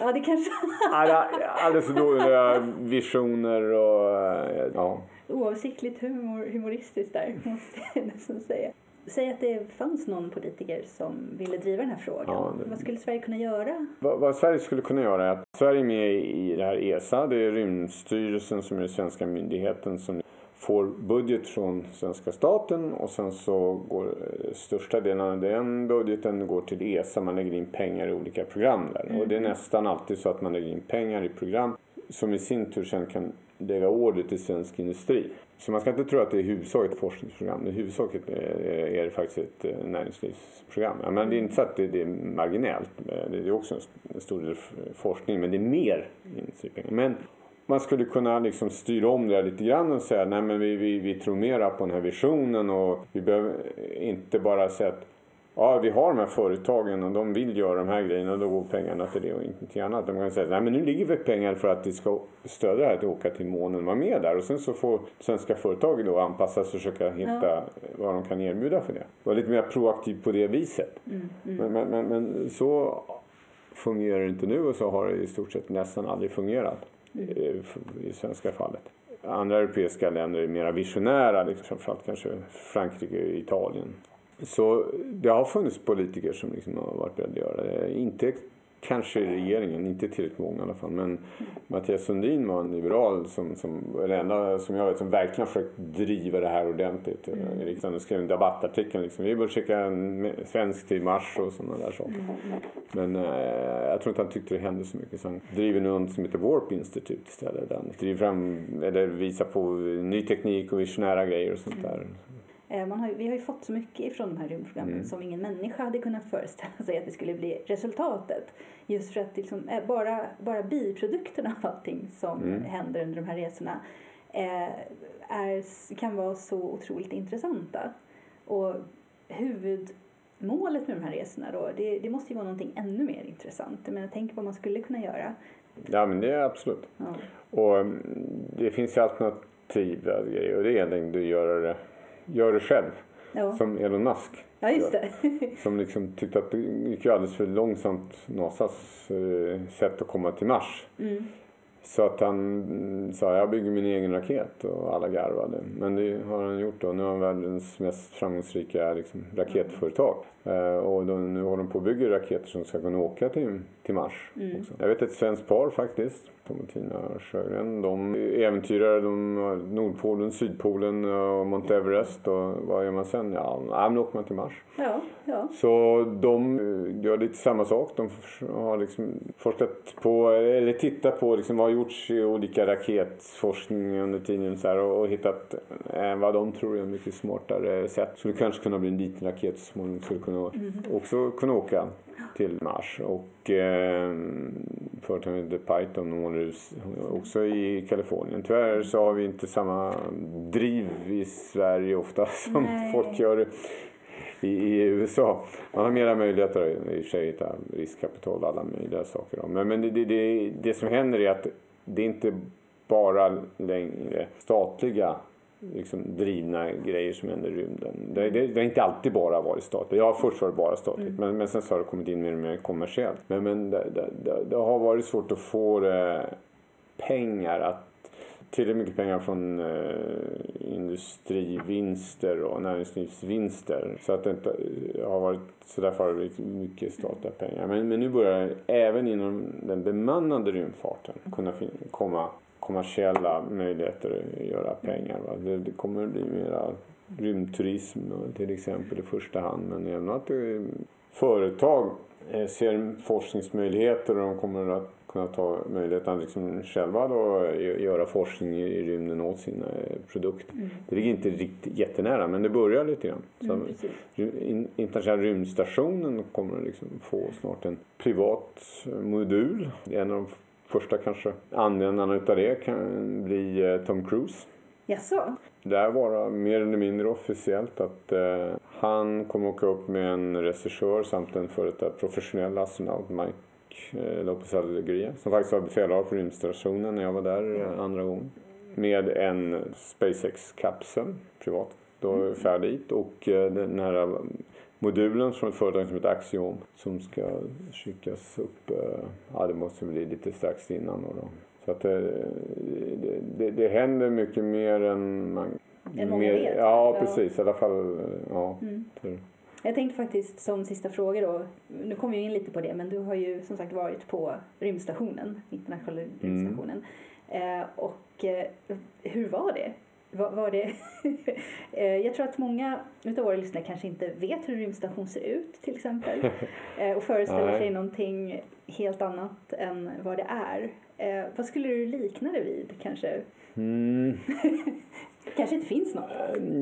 ja, det kanske... Alla, alldeles för dåliga visioner och eh, ja. Oavsiktligt humor, humoristiskt där, måste jag nästan säga. Säg att det fanns någon politiker som ville driva den här frågan. Ja, det- Vad skulle Sverige kunna göra? Vad, vad Sverige skulle kunna göra är att Sverige är med i det här ESA. Det är Rymdstyrelsen som är den svenska myndigheten som får budget från svenska staten och sen så går eh, största delen av den budgeten går till ESA. Man lägger in pengar i olika program där. Och det är nästan alltid så att man lägger in pengar i program som i sin tur sen kan lägga order till svensk industri. Så man ska inte tro att det är huvudsaket ett forskningsprogram. Det huvudsaket är, eh, är det faktiskt ett eh, näringslivsprogram. Men det är inte så att det, är marginellt. Eh, det är också en stor del forskning, men det är mer industripengar. Men man skulle kunna liksom styra om det här lite grann och säga nej men vi, vi, vi tror mera på den här visionen och vi behöver inte bara säga att ja, vi har de här företagen och de vill göra de här grejerna och då går pengarna till det och ingenting annat. De kan säga nej men nu ligger vi pengar för att vi ska stödja det här att åka till månen vara med där och sen så får svenska företag då anpassa sig och försöka hitta vad de kan erbjuda för det. Vara lite mer proaktiv på det viset. Men, men, men, men så fungerar det inte nu och så har det i stort sett nästan aldrig fungerat eh, i svenska fallet. Andra europeiska länder är mer visionära, liksom, framförallt kanske Frankrike och Italien. Så det har funnits politiker som liksom har varit beredda att göra det. Inte kanske i regeringen, inte tillräckligt många i alla fall. Men Mattias Sundin var en liberal som, som enda som jag vet som verkligen försökt driva det här ordentligt i riksdagen. Och skrev en debattartikel liksom. Vi bör skicka en svensk till Mars och sådana där saker. Men eh, jag tror inte han tyckte det hände så mycket. Så han driver nu något som heter Warp Institute istället. Där han driver fram, eller visar på ny teknik och visionära grejer och sånt där. Eh, Man har, vi har ju fått så mycket ifrån de här rymdprogrammen Mm. som ingen människa hade kunnat föreställa sig att det skulle bli resultatet. Just för att liksom, eh, bara, bara biprodukterna av allting som Mm. händer under de här resorna eh, är, kan vara så otroligt intressanta. Och huvudmålet med de här resorna då, det, det måste ju vara någonting ännu mer intressant. Jag menar, tänk vad man skulle kunna göra. Ja men det är absolut. Ja. Och mm, det finns ju alternativa grejer och det är enkelt att göra det, gör det själv. Ja. Som Elon Musk. ja, just det. Som liksom tyckte att det gick ju alldeles för långsamt NASAs eh, sätt att komma till Mars. Mm. Så att han sa jag bygger min egen raket och alla garvade. Men det har han gjort då. Nu har han världens mest framgångsrika liksom, raketföretag. Eh, och då, nu håller de på att bygga raketer som ska kunna åka till, till Mars. Mm. Också. Jag vet ett svenskt par faktiskt. Tom och Tina Sjögren. De äventyrar de, Nordpolen, Sydpolen och Mount Everest och vad gör man sen? Ja, men då åker man till Mars. Ja, ja. Så de eh, gör lite samma sak. De har liksom forskat på, eller tittat på liksom vad har gjorts i olika raketforskning under tiden så här, och, och hittat eh, vad de tror är en mycket smartare sätt. Skulle kanske kunna bli en liten raket så småningom skulle kunna Mm. också kunna åka till Mars. Och eh, företaget heter Python och håller också i Kalifornien. Tyvärr så har vi inte samma driv i Sverige ofta som Nej. folk gör i, i USA. Man har mera möjligheter i och för sig att hitta riskkapital och alla möjliga saker. då. Men, men det, det, det, det som händer är att det är inte bara längre statliga liksom, drivna grejer som händer i rymden. Det, det, det har inte alltid bara varit statligt. Jag har först varit bara statligt men, men sen så har det kommit in mer och mer kommersiellt. Men, men det, det, det, det har varit svårt att få det, pengar att tillräckligt mycket pengar från eh, industrivinster och näringslivsvinster. Så att det inte har varit så därför har det blivit mycket statliga pengar. Men, men nu börjar det även inom den bemannade rymdfarten kunna komma kommersiella möjligheter att göra pengar. Va? Det, det kommer att bli mera rymdturism till exempel i första hand. Men även att eh, företag eh, ser forskningsmöjligheter och de kommer att kunna ta möjligheten att liksom själva då gö- göra forskning i rymden åt sina eh, produkter. Det ligger inte riktigt jättenära men det börjar lite grann. Så Mm, in- Internationella rymdstationen kommer liksom få snart en privat eh, modul. En av de första kanske användarna utav det kan bli eh, Tom Cruise. Jaså? Det här var mer eller mindre officiellt att eh, han kommer åka upp med en regissör samt en före detta professionell astronaut, Mike eh, Lopez Alegria, som faktiskt var befälhavare på rymdstationen när jag var där eh, andra gången. Med en SpaceX-kapsel, privat, då färd dit och eh, den här modulen från ett företag som heter Axiom som ska skickas upp, eh, ja det måste bli lite strax innan då. Så att det, det, det, det händer mycket mer än man Än många mer, vet. Ja, precis. I alla fall, ja. Mm. Jag tänkte faktiskt som sista fråga då, nu kom vi in lite på det, men du har ju som sagt varit på rymdstationen, internationella rymdstationen. Eh, och eh, hur var det? Var, var det eh, jag tror att många utav våra lyssnare kanske inte vet hur en rymdstation ser ut till exempel. Eh, och föreställer sig någonting helt annat än vad det är. Eh, vad skulle du likna det vid kanske? Mm. kanske inte finns något?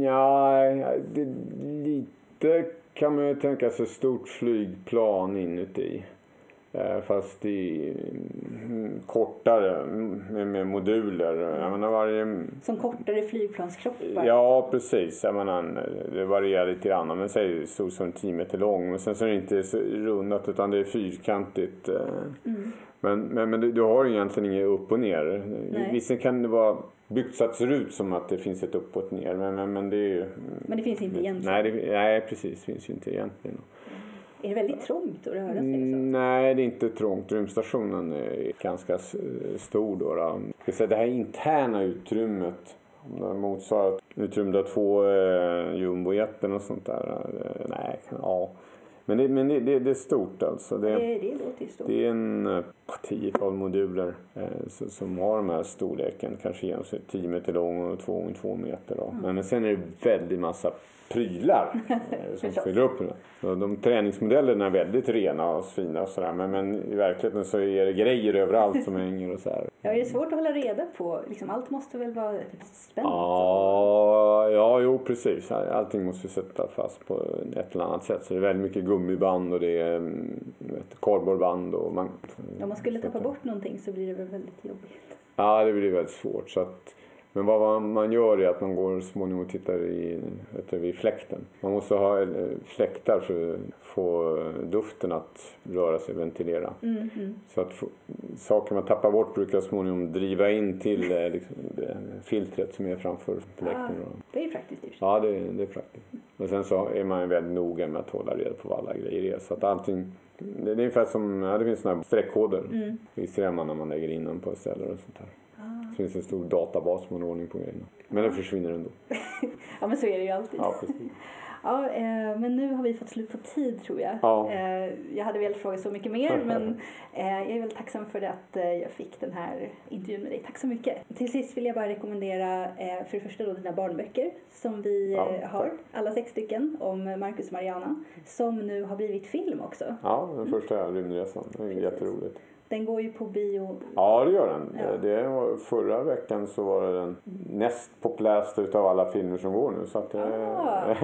Ja, det, lite kan man ju tänka sig stort flygplan inuti. Eh, Fast i mm, kortare mm, med, med moduler. Jag menar varje... Som kortare flygplanskroppar? Ja, precis. Jag menar, det varierar lite grann. Men säg stort som 10 meter lång. Men sen så är det inte så rundat utan det är fyrkantigt. eh. Mm. Men, men, men du, har egentligen inget upp och ner. Nej. Visserligen kan det vara byggt så att det ser ut som att det finns ett upp och ett ner. Men, men, men det är ju... Men det finns inte egentligen? Nej, det, nej, precis. Det finns ju inte egentligen. Är det väldigt trångt att röra sig så? Mm, nej, det är inte trångt. Rymdstationen är ganska stor. Då, då. Jag ska säga, det här interna utrymmet motsvarar utrymmet av två eh, jumbojetter och sånt där. Eh, nej, ja. Men, det, men det, det, det är stort alltså. Det, Det, det låter stort. det är en eh, tiotal moduler eh, som har de här storleken. Kanske genomsnitt 10 meter lång och 2 gånger 2 meter. Då. Men, men sen är det väldigt massa prylar eh, som fyller upp de träningsmodellerna är väldigt rena och fina och sådär. Men, men i verkligheten så är det grejer överallt som hänger och så här. Ja, är det svårt att hålla reda på? Liksom, allt måste väl vara spänt? Ja, ja, jo precis. Allting måste vi sätta fast på ett eller annat sätt. Så det är väldigt mycket gummiband och det är mm, kardborreband och man... Om man skulle tappa bort någonting så blir det väl väldigt jobbigt. Ja, det blir väldigt svårt. Så att, men vad man, gör är att man går småningom och tittar i, vid fläkten. Man måste ha eh, fläktar för att få duften att röra sig, ventilera. Mm, mm. Så att saker man tappar bort brukar småningom driva in till eh, liksom, filtret som är framför fläkten. Ah. då. Det är praktiskt i. Ja, det, det är praktiskt. Och sen så är man väldigt noga med att hålla reda på vad alla grejer är. Så att allting, det, är ungefär som, ja det finns sådana här streckkoder. Mm. Är man när man lägger in dem på ställen och sånt här. Det finns en stor databas har ordning på grejerna. Men den försvinner ändå. Ja, men så är det ju alltid. Ja, precis. Ja, eh, men nu har vi fått slut på tid tror jag. Ja. Eh, jag hade velat fråga så mycket mer men eh, jag är väldigt tacksam för att eh, jag fick den här intervjun med dig. Tack så mycket. Till sist vill jag bara rekommendera eh, för det första då dina barnböcker som vi Ja, eh, har, alla sex stycken om Marcus och Mariana som nu har blivit film också. Ja, den första rymdresan. Det är jätteroligt. Den går ju på bio. Ja, det gör den. Ja. Det var, förra veckan så var det den näst populäraste utav alla filmer som går nu. Så att, det- Ah,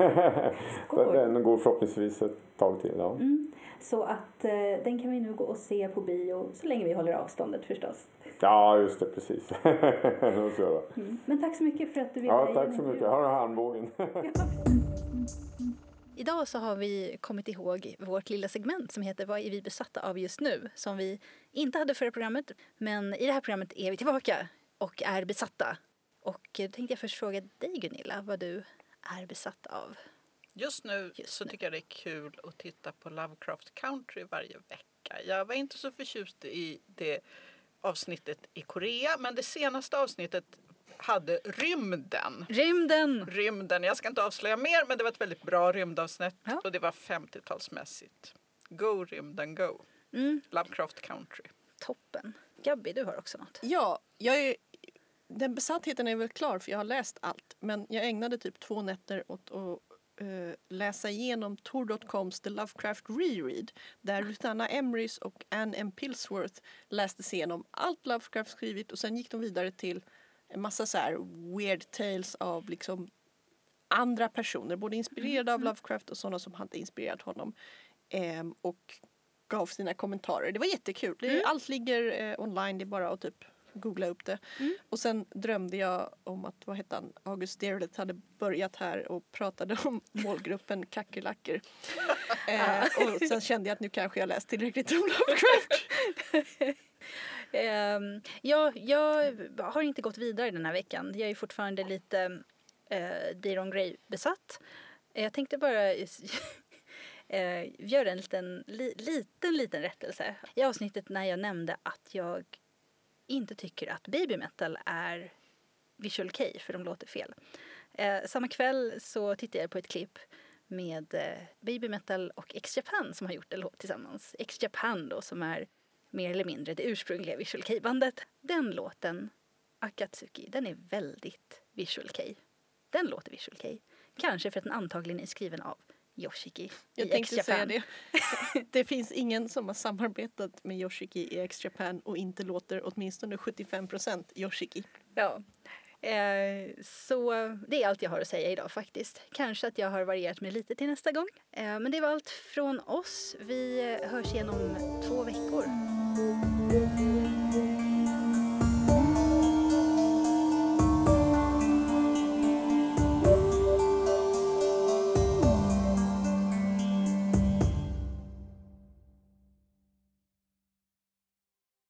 den går förhoppningsvis ett tag till. Ja. Mm. Så att eh, den kan vi nu gå och se på bio så länge vi håller avståndet förstås. ja, just det. Precis. Det. Mm. Men tack så mycket för att du ville Ja, tack så mycket. Här har du handbågen. Idag så har vi kommit ihåg vårt lilla segment som heter Vad är vi besatta av just nu? Som vi inte hade förra programmet. Men i det här programmet är vi tillbaka och är besatta. Och då tänkte jag först fråga dig Gunilla vad du är besatt av. Just nu Just så nu. tycker jag det är kul att titta på Lovecraft Country varje vecka. Jag var inte så förtjust i det avsnittet i Korea men det senaste avsnittet hade rymden. Rymden! Rymden, jag ska inte avslöja mer men det var ett väldigt bra rymdavsnitt Ja. och det var 50-talsmässigt. Go rymden go. Mm, Lovecraft Country. toppen. Gabby, du har också något. Ja, jag är, den besattheten är väl klar för jag har läst allt. Men jag ägnade typ två nätter åt att eh, läsa igenom Tor.coms The Lovecraft Reread där Ruthana Emrys och Anne M. Pillsworth läste igenom allt Lovecraft skrivit och sen gick de vidare till en massa så här weird tales av liksom andra personer, både inspirerade av Lovecraft och sådana som hade inspirerat honom. Ehm, och gav sina kommentarer. Det var jättekul. Det, Allt ligger eh, online, det är bara att typ googla upp det. Och sen drömde jag om att, vad hette han, August Derleth hade börjat här och pratade om målgruppen kackerlackor. eh, och sen kände jag att nu kanske jag läst tillräckligt om Lovecraft. um, jag, jag har inte gått vidare den här veckan. Jag är fortfarande lite eh, uh, Diron Gray-besatt. Jag tänkte bara eh, göra en liten, li, liten, liten rättelse. I avsnittet när jag nämnde att jag inte tycker att baby metal är visual K för de låter fel. Eh, samma kväll så tittade jag på ett klipp med eh, Baby Metal och X-Japan som har gjort en låt tillsammans. X-Japan då som är mer eller mindre det ursprungliga Visual Kei-bandet. Den låten, Akatsuki, den är väldigt Visual Kei. Den låter Visual Kei. Kanske för att den antagligen är skriven av Yoshiki Jag i tänkte säga det. Det finns ingen som har samarbetat med Yoshiki i X-Japan och inte låter åtminstone 75% Yoshiki. Ja. Eh, så det är allt jag har att säga idag faktiskt. Kanske att jag har varierat mig lite till nästa gång. Eh, men det var allt från oss. Vi eh, hörs igen om två veckor. Música